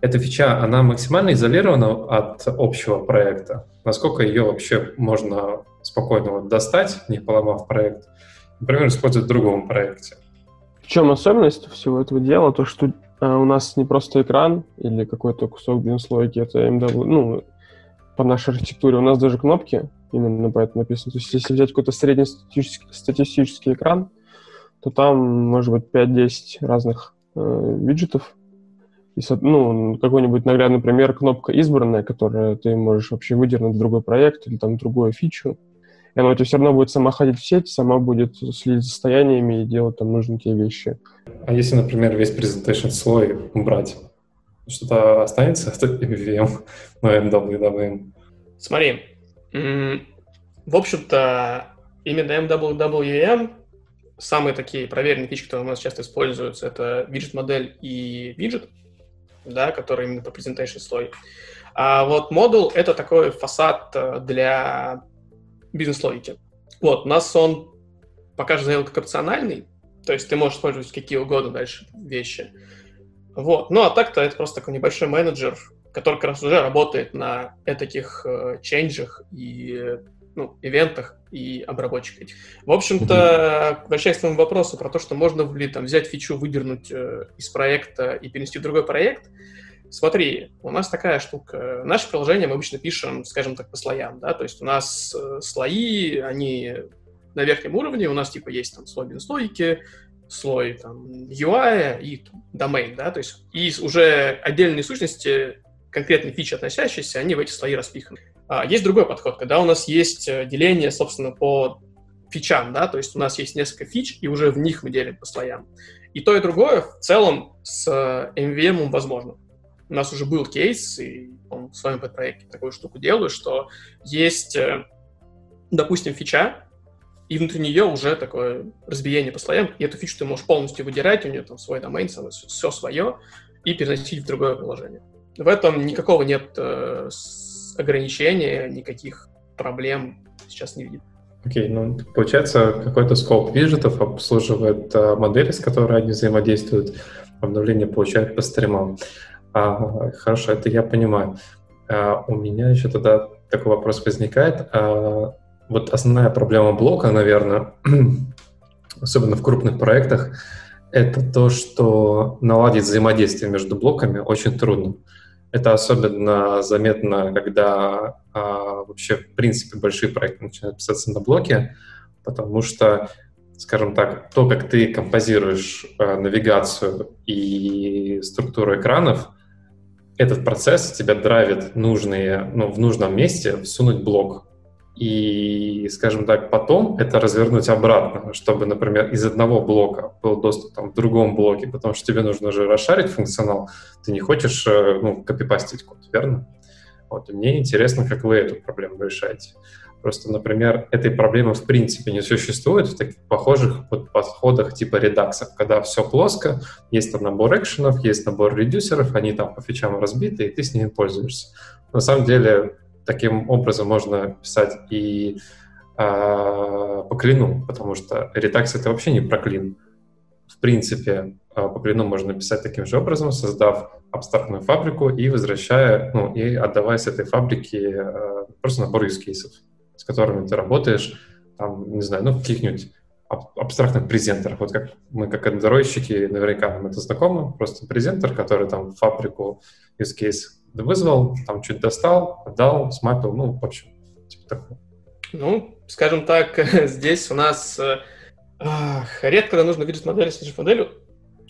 Эта фича, она максимально изолирована от общего проекта. Насколько ее вообще можно спокойно вот достать, не поломав проект, например, использовать в другом проекте чем особенность всего этого дела? То, что э, у нас не просто экран или какой-то кусок бизнес-логики, это MW, ну, по нашей архитектуре у нас даже кнопки, именно поэтому написано. То есть если взять какой-то среднестатистический статистический экран, то там может быть 5-10 разных э, виджетов. И, ну, какой-нибудь наглядный пример, кнопка избранная, которую ты можешь вообще выдернуть в другой проект или там другую фичу и она у тебя все равно будет сама ходить в сеть, сама будет следить за состояниями и делать там нужные тебе вещи. А если, например, весь presentation слой убрать, что-то останется от MVVM, ну, MWWM? Смотри, в общем-то, именно MWWM самые такие проверенные фичи, которые у нас часто используются, это виджет-модель и виджет, да, который именно по presentation слой. А вот модуль — это такой фасад э, для бизнес-логики. Вот, у нас он пока же заявлен как опциональный, то есть ты можешь использовать какие угодно дальше вещи. Вот. Ну, а так-то это просто такой небольшой менеджер, который как раз уже работает на таких э, ченджах и ну, ивентах и обработчик этих. В общем-то, возвращаясь к твоему вопросу про то, что можно ли там взять фичу, выдернуть э, из проекта и перенести в другой проект, Смотри, у нас такая штука. Наше приложение мы обычно пишем, скажем так, по слоям, да, то есть у нас э, слои, они на верхнем уровне, у нас типа есть там слой бизнес-логики, слой там UI и domain, да, то есть и уже отдельные сущности, конкретные фичи относящиеся, они в эти слои распиханы. А, есть другой подход, когда у нас есть э, деление, собственно, по фичам, да, то есть у нас есть несколько фич, и уже в них мы делим по слоям. И то, и другое в целом с MVM возможно. У нас уже был кейс, и он в своем подпроекте такую штуку делаю, что есть, э, допустим, фича, и внутри нее уже такое разбиение по слоям, и эту фичу ты можешь полностью выдирать, у нее там свой домен, все свое, и переносить в другое приложение. В этом никакого нет э, ограничения, никаких проблем сейчас не видит. Окей, okay, ну, получается, какой-то скоп виджетов обслуживает а, модели, с которой они взаимодействуют, обновление получают по стримам. А, хорошо, это я понимаю. А, у меня еще тогда такой вопрос возникает. А, вот основная проблема блока, наверное, особенно в крупных проектах, это то, что наладить взаимодействие между блоками очень трудно. Это особенно заметно, когда а, вообще, в принципе, большие проекты начинают писаться на блоке, потому что, скажем так, то, как ты композируешь а, навигацию и структуру экранов, этот процесс тебя драйвит нужные, ну, в нужном месте всунуть блок и, скажем так, потом это развернуть обратно, чтобы, например, из одного блока был доступ там, в другом блоке, потому что тебе нужно же расшарить функционал, ты не хочешь э, ну, копипастить код, верно? Вот, и мне интересно, как вы эту проблему решаете. Просто, например, этой проблемы в принципе не существует в таких похожих вот подходах типа редаксов, когда все плоско, есть там набор экшенов, есть набор редюсеров, они там по фичам разбиты, и ты с ними пользуешься. На самом деле таким образом можно писать и э, по клину, потому что редакс — это вообще не про клин. В принципе, э, по клину можно писать таким же образом, создав абстрактную фабрику и возвращая, ну, и отдавая с этой фабрики э, просто набор use cases, с которыми ты работаешь, там, не знаю, ну, каких-нибудь абстрактных презентерах. Вот как мы, как андроидщики, наверняка нам это знакомо. Просто презентер, который там фабрику use case вызвал, там чуть достал, отдал, смапил, ну, в общем, типа такого. Ну, скажем так, здесь у нас э, редко, когда нужно видеть модель с моделью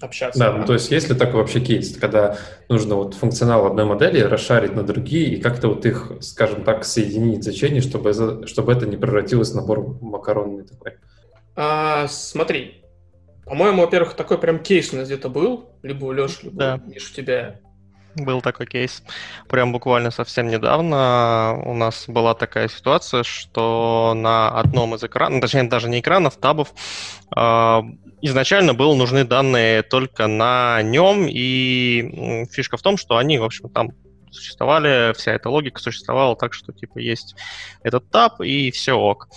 общаться. Да, ну, то есть есть ли такой вообще кейс, когда нужно вот функционал одной модели расшарить на другие и как-то вот их, скажем так, соединить значение, чтобы, чтобы это не превратилось в набор макаронный такой? А, смотри, по-моему, во-первых, такой прям кейс у нас где-то был, либо у Леши, либо да. Миш, у тебя был такой кейс. Прям буквально совсем недавно у нас была такая ситуация, что на одном из экранов, точнее даже не экранов, табов, э, изначально были нужны данные только на нем, и фишка в том, что они, в общем, там существовали, вся эта логика существовала так, что типа есть этот таб и все ок.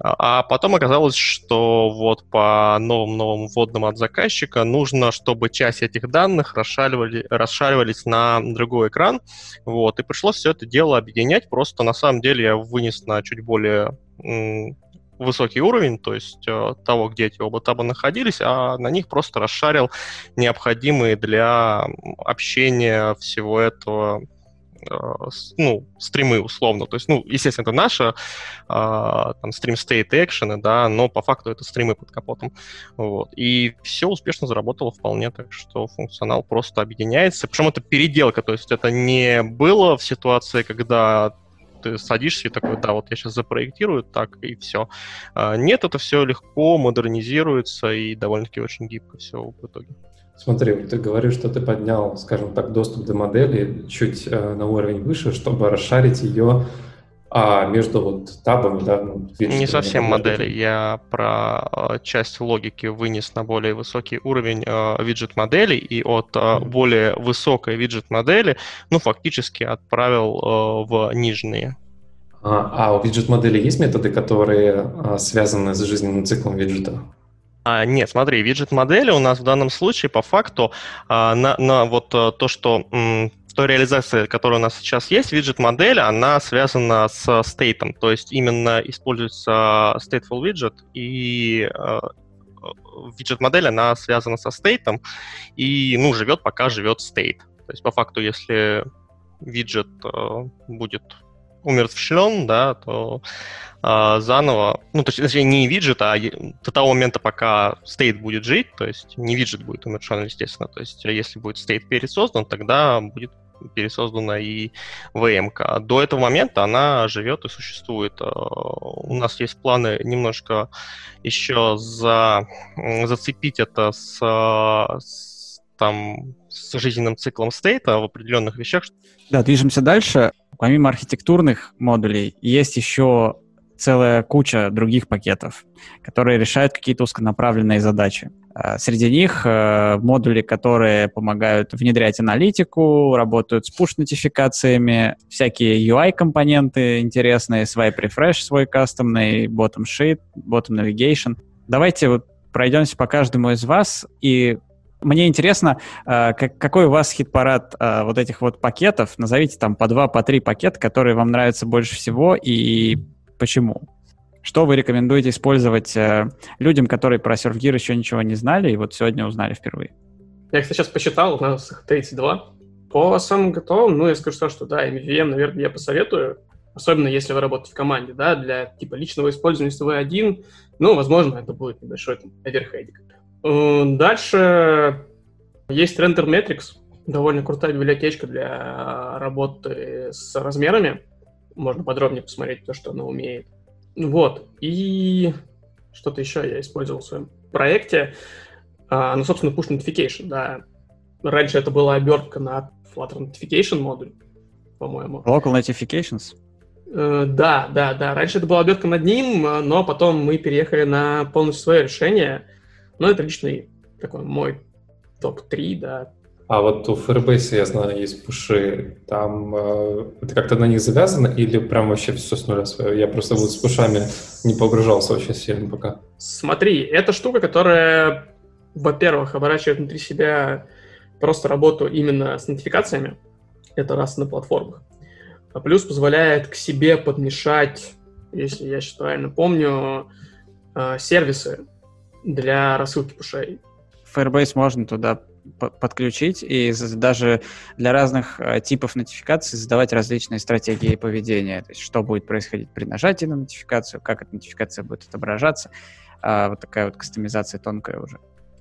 А потом оказалось, что вот по новым-новым вводным от заказчика нужно, чтобы часть этих данных расшаривали, расшаривались на другой экран. Вот, и пришлось все это дело объединять. Просто на самом деле я вынес на чуть более высокий уровень, то есть э, того, где эти оба таба находились, а на них просто расшарил необходимые для общения всего этого ну, стримы условно. То есть, ну, естественно, это наша а, там стрим state экшены, да, но по факту это стримы под капотом. Вот. И все успешно заработало вполне, так что функционал просто объединяется. Причем это переделка, то есть это не было в ситуации, когда ты садишься и такой, да, вот я сейчас запроектирую так, и все. А, нет, это все легко модернизируется и довольно-таки очень гибко все в итоге. Смотри, ты говоришь, что ты поднял, скажем так, доступ до модели чуть э, на уровень выше, чтобы расшарить ее а, между вот табами, да? Ну, Не совсем модели. Я про э, часть логики вынес на более высокий уровень э, виджет-модели и от э, более высокой виджет-модели, ну, фактически отправил э, в нижние. А, а у виджет-модели есть методы, которые э, связаны с жизненным циклом виджета? А, нет, смотри, виджет-модели у нас в данном случае по факту а, на, на вот а, то, что м, то реализация, которая у нас сейчас есть, виджет-модель, она связана с стейтом, то есть именно используется stateful widget и а, виджет-модель, она связана со стейтом и, ну, живет, пока живет стейт. То есть по факту, если виджет э, будет умертвлен, да, то а, заново, ну, точнее, не виджет, а до того момента, пока стейт будет жить, то есть не виджет будет умершен, естественно, то есть если будет стейт пересоздан, тогда будет пересоздана и VM. До этого момента она живет и существует. Э, у нас есть планы немножко еще за, зацепить это с, с, там, с жизненным циклом стейта в определенных вещах. Да, движемся дальше. Помимо архитектурных модулей, есть еще целая куча других пакетов, которые решают какие-то узконаправленные задачи. А, среди них э, модули, которые помогают внедрять аналитику, работают с push-нотификациями, всякие UI-компоненты интересные, swipe refresh свой кастомный, bottom sheet, bottom navigation. Давайте вот пройдемся по каждому из вас и мне интересно, э, какой у вас хит-парад э, вот этих вот пакетов? Назовите там по два, по три пакета, которые вам нравятся больше всего и почему? Что вы рекомендуете использовать э, людям, которые про SurfGear еще ничего не знали и вот сегодня узнали впервые? Я, кстати, сейчас посчитал, у нас их 32. По самым готовым, ну, я скажу, что да, MVVM, наверное, я посоветую, особенно если вы работаете в команде, да, для типа личного использования, если вы один, ну, возможно, это будет небольшой там оверхедик. Э, дальше есть Render Metrics, довольно крутая библиотечка для работы с размерами. Можно подробнее посмотреть то, что она умеет. Вот. И что-то еще я использовал в своем проекте. А, ну, собственно, push notification, да. Раньше это была обертка на Flutter Notification модуль, по-моему. Local Notifications? Uh, да, да, да. Раньше это была обертка над ним, но потом мы переехали на полностью свое решение. Но это личный такой мой топ-3, да, а вот у Firebase, я знаю, есть пуши. Там э, это как-то на них завязано или прям вообще все с нуля свое? Я просто вот с пушами не погружался очень сильно пока. Смотри, это штука, которая, во-первых, оборачивает внутри себя просто работу именно с нотификациями. Это раз на платформах. А плюс позволяет к себе подмешать, если я сейчас правильно помню, э, сервисы для рассылки пушей. Firebase можно туда подключить и даже для разных э, типов нотификаций задавать различные стратегии поведения. То есть что будет происходить при нажатии на нотификацию, как эта нотификация будет отображаться. А, вот такая вот кастомизация тонкая уже.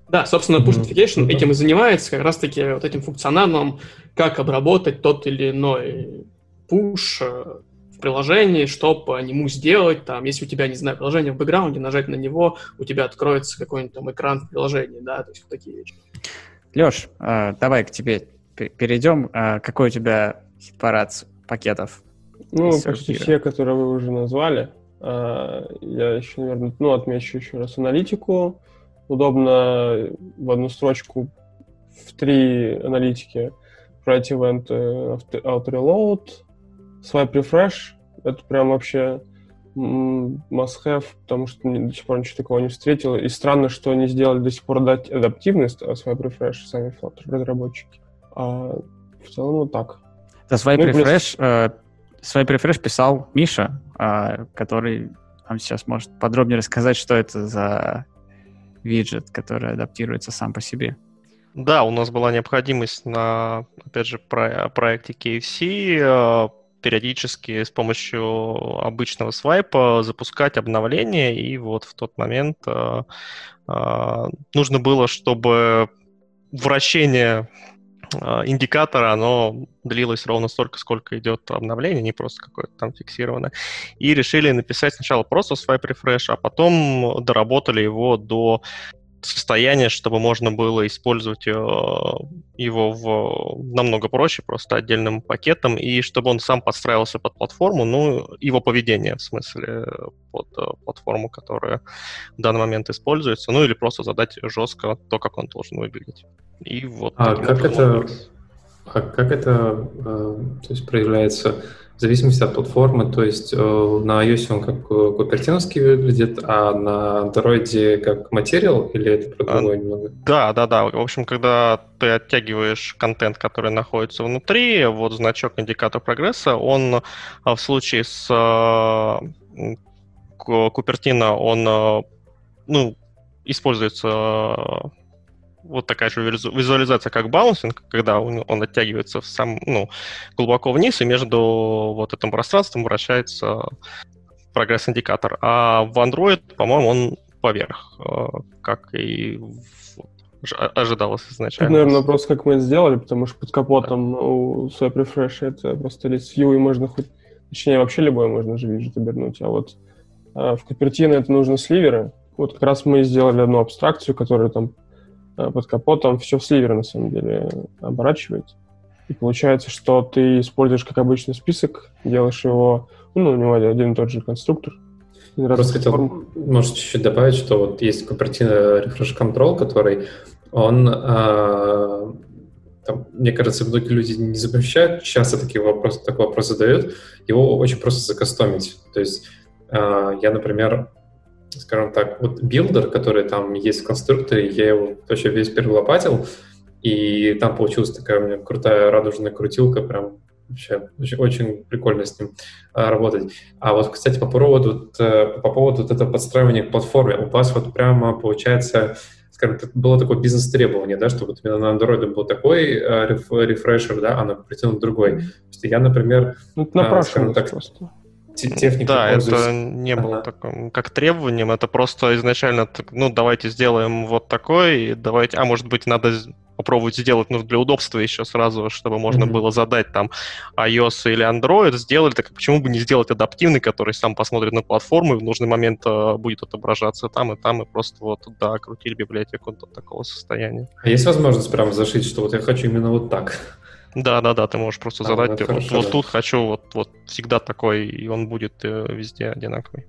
Да, собственно, push notification mm-hmm. этим и занимается, как раз-таки вот этим функционалом, как обработать тот или иной push э, в приложении, что по нему сделать. Там, если у тебя, не знаю, приложение в бэкграунде, нажать на него, у тебя откроется какой-нибудь там экран в приложении, да, то есть вот такие вещи. Леш, а, давай к тебе перейдем. А, какой у тебя хит-парад пакетов? Ну, почти все, которые вы уже назвали. А, я еще, наверное, ну, отмечу еще раз аналитику. Удобно в одну строчку в три аналитики брать event auto reload, swipe refresh. Это прям вообще must-have, потому что до сих пор ничего такого не встретил. И странно, что они сделали до сих пор адаптивность, а Swipe Refresh сами Flutter разработчики. А в целом вот так. За Swipe ну, Refresh, э, Swipe Refresh писал Миша, э, который нам сейчас может подробнее рассказать, что это за виджет, который адаптируется сам по себе. Да, у нас была необходимость на, опять же, про проекте KFC периодически с помощью обычного свайпа запускать обновления, и вот в тот момент э, э, нужно было, чтобы вращение э, индикатора, оно длилось ровно столько, сколько идет обновление, не просто какое-то там фиксированное. И решили написать сначала просто swipe refresh, а потом доработали его до состояние, чтобы можно было использовать э, его в, намного проще, просто отдельным пакетом, и чтобы он сам подстраивался под платформу, ну, его поведение, в смысле, под э, платформу, которая в данный момент используется, ну, или просто задать жестко то, как он должен выглядеть. И вот. А как это, а как это э, то есть проявляется? В зависимости от платформы. То есть э, на iOS он как купертиновский выглядит, а на Android как материал или это про другое а, немного? Да, да, да. В общем, когда ты оттягиваешь контент, который находится внутри, вот значок индикатор прогресса, он а, в случае с э, Купертино, он э, ну, используется вот такая же визуализация, как баунсинг, когда он, он оттягивается в сам, ну, глубоко вниз, и между вот этим пространством вращается прогресс-индикатор. А в Android, по-моему, он поверх, э, как и ожидалось изначально. Это, наверное, вопрос, как мы это сделали, потому что под капотом у Swipe Refresh это просто лист view, и можно хоть... Точнее, вообще любой можно же виджет обернуть, а вот а, в Cupertino это нужно сливеры. Вот как раз мы сделали одну абстракцию, которая там а, под капотом все в сливеры, на самом деле, оборачивает. И получается, что ты используешь как обычный список, делаешь его, ну, у него один и тот же конструктор, Просто хотел, форм. может, чуть-чуть добавить, что вот есть Cupertino Refresh Control, который, он, э, там, мне кажется, многие люди не замечают, часто такие вопросы, такой вопрос задают, его очень просто закастомить. То есть э, я, например, скажем так, вот builder, который там есть в конструкторе, я его вообще весь перелопатил, и там получилась такая у меня крутая радужная крутилка, прям Вообще очень, очень прикольно с ним а, работать. А вот, кстати, по поводу, вот, по поводу вот этого подстраивания к платформе, у вас вот прямо получается, скажем, было такое бизнес-требование, да, что вот именно на Android был такой реф, рефрешер, да, а на Cupertino другой. Что я, например, ну, а, скажем так, просто техники Да, пользуюсь. это не ага. было таким, как требованием, это просто изначально, ну, давайте сделаем вот такой, давайте, а может быть, надо попробовать сделать, ну, для удобства еще сразу, чтобы можно mm-hmm. было задать там iOS или Android, сделали, так почему бы не сделать адаптивный, который сам посмотрит на платформу и в нужный момент э, будет отображаться там и там, и просто вот, да, крутили библиотеку до такого состояния. А есть возможность прям зашить, что вот я хочу именно вот так? Да, да, да, ты можешь просто а, задать, вот, хорошо, вот да. тут хочу, вот, вот всегда такой, и он будет э, везде одинаковый.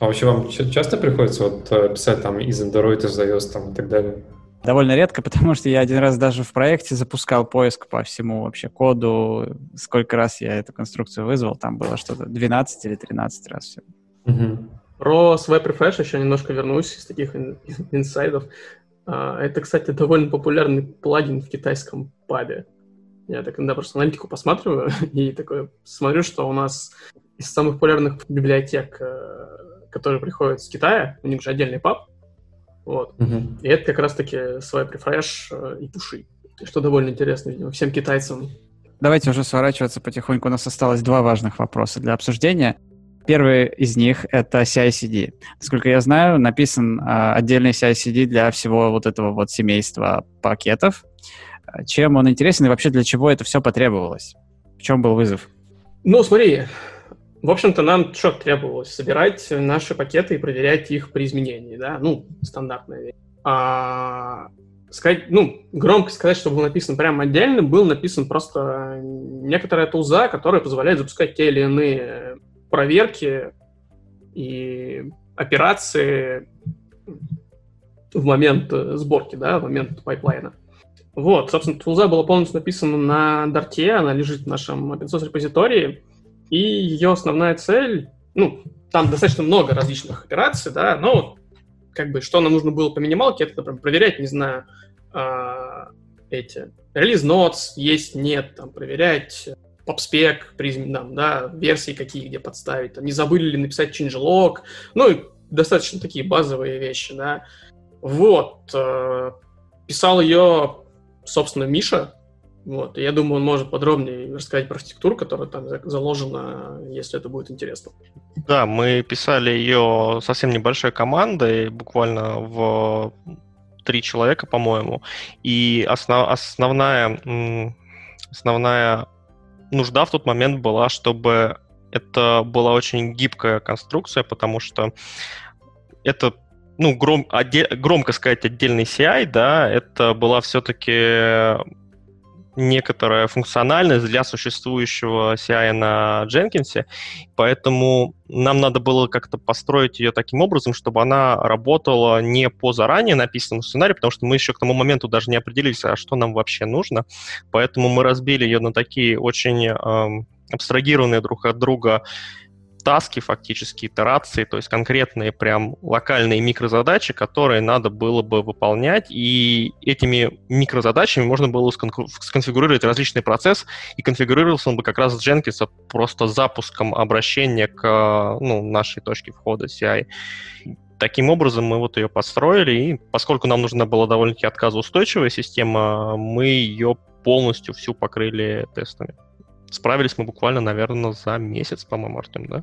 А вообще вам часто приходится вот э, писать там из Android, из iOS там и так далее? Довольно редко, потому что я один раз даже в проекте запускал поиск по всему вообще коду. Сколько раз я эту конструкцию вызвал, там было что-то 12 или 13 раз все. Угу. Про Swipe Refresh еще немножко вернусь из таких инсайдов. А, это, кстати, довольно популярный плагин в китайском пабе. Я так иногда просто аналитику посматриваю и такой смотрю, что у нас из самых популярных библиотек, э, которые приходят с Китая, у них же отдельный паб, вот. Угу. И это как раз-таки Swipe Refresh э, и пуши, что довольно интересно, видимо, всем китайцам. Давайте уже сворачиваться потихоньку. У нас осталось два важных вопроса для обсуждения. Первый из них — это CI-CD. Насколько я знаю, написан э, отдельный CI-CD для всего вот этого вот семейства пакетов. Чем он интересен и вообще для чего это все потребовалось? В чем был вызов? Ну, смотри, в общем-то, нам что требовалось? Собирать наши пакеты и проверять их при изменении, да? Ну, стандартная вещь. А, сказать, ну, громко сказать, что был написан прямо отдельно, был написан просто некоторая тулза, которая позволяет запускать те или иные проверки и операции в момент сборки, да, в момент pipeline а. Вот, собственно, тулза была полностью написана на Dart, она лежит в нашем open source репозитории, и ее основная цель, ну, там достаточно много различных операций, да, но как бы что нам нужно было по минималке, это, например, проверять, не знаю, э, эти release notes есть, нет, там, проверять PubSpec, призм, там, да, версии какие, где подставить, там, не забыли ли написать changelog, ну, достаточно такие базовые вещи, да. Вот, э, писал ее собственно, Миша. Вот, я думаю, он может подробнее рассказать про архитектуру, которая там заложена, если это будет интересно. Да, мы писали ее совсем небольшой командой, буквально в три человека, по-моему. И основ, основная, основная нужда в тот момент была, чтобы это была очень гибкая конструкция, потому что это ну, гром, отде, громко сказать отдельный CI, да, это была все-таки некоторая функциональность для существующего CI на Jenkins, поэтому нам надо было как-то построить ее таким образом, чтобы она работала не по заранее написанному сценарию, потому что мы еще к тому моменту даже не определились, а что нам вообще нужно, поэтому мы разбили ее на такие очень эм, абстрагированные друг от друга таски, фактически итерации, то есть конкретные прям локальные микрозадачи, которые надо было бы выполнять, и этими микрозадачами можно было сконфигурировать различный процесс, и конфигурировался он бы как раз с Jenkins просто запуском обращения к ну, нашей точке входа CI. Таким образом мы вот ее построили, и поскольку нам нужна была довольно-таки отказоустойчивая система, мы ее полностью всю покрыли тестами. Справились мы буквально, наверное, за месяц, по-моему, Артем, да?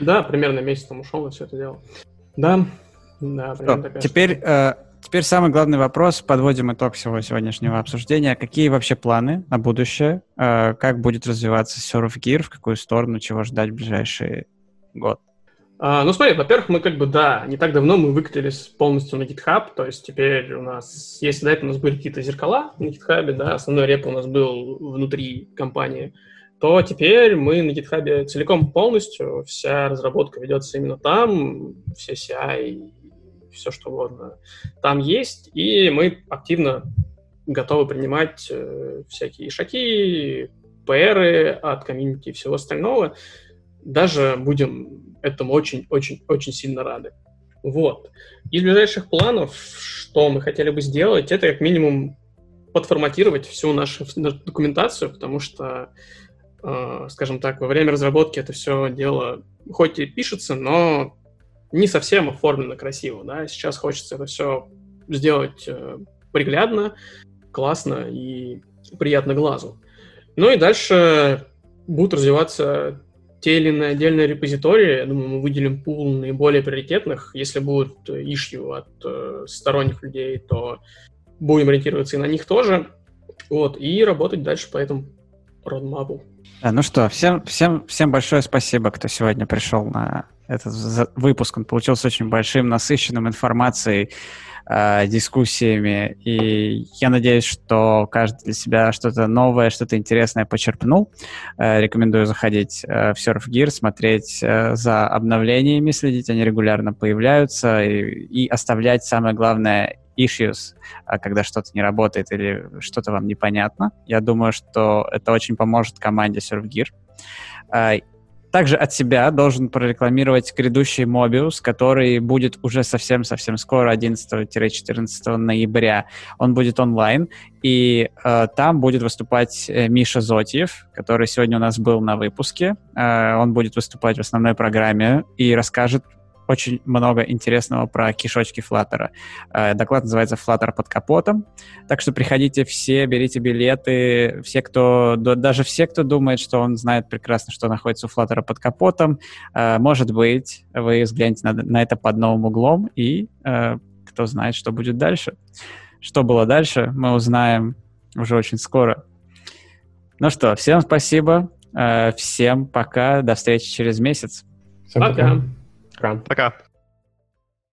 Да, примерно месяц там ушел на все это дело. Да, да, примерно такая Теперь, э, теперь самый главный вопрос. Подводим итог всего сегодняшнего обсуждения. Какие вообще планы на будущее? Э, как будет развиваться Surf Gear? В какую сторону? Чего ждать в ближайший год? А, ну, смотри, во-первых, мы как бы, да, не так давно мы выкатились полностью на GitHub, то есть теперь у нас, если до этого у нас были какие-то зеркала на GitHub, да, основной реп у нас был внутри компании, то теперь мы на GitHub целиком полностью, вся разработка ведется именно там, все CI, все что угодно там есть, и мы активно готовы принимать э, всякие шаги, ПРы от комьюнити и всего остального. Даже будем этому очень-очень-очень сильно рады. Вот. Из ближайших планов, что мы хотели бы сделать, это как минимум подформатировать всю нашу документацию, потому что скажем так, во время разработки это все дело хоть и пишется, но не совсем оформлено красиво, да, сейчас хочется это все сделать э, приглядно, классно и приятно глазу. Ну и дальше будут развиваться те или иные отдельные репозитории. Я думаю, мы выделим пул наиболее приоритетных. Если будут ишью от э, сторонних людей, то будем ориентироваться и на них тоже. Вот, и работать дальше по этому родмапу. Да, ну что, всем, всем, всем большое спасибо, кто сегодня пришел на этот выпуск. Он получился очень большим, насыщенным информацией, э, дискуссиями. И я надеюсь, что каждый для себя что-то новое, что-то интересное почерпнул. Э, рекомендую заходить э, в SurfGear, смотреть э, за обновлениями, следить, они регулярно появляются, и, и оставлять, самое главное, issues, а, когда что-то не работает или что-то вам непонятно. Я думаю, что это очень поможет команде ServeGear. А, также от себя должен прорекламировать грядущий Mobius, который будет уже совсем-совсем скоро, 11-14 ноября. Он будет онлайн, и э, там будет выступать э, Миша Зотьев, который сегодня у нас был на выпуске. Э, он будет выступать в основной программе и расскажет очень много интересного про кишочки Flutter. Э, доклад называется Flutter под капотом. Так что приходите все, берите билеты. Все, кто, даже все, кто думает, что он знает прекрасно, что находится у Flutter под капотом, э, может быть, вы взглянете на, на это под новым углом, и э, кто знает, что будет дальше. Что было дальше, мы узнаем уже очень скоро. Ну что, всем спасибо, всем пока, до встречи через месяц. Всем пока. Пока. Crown. Okay.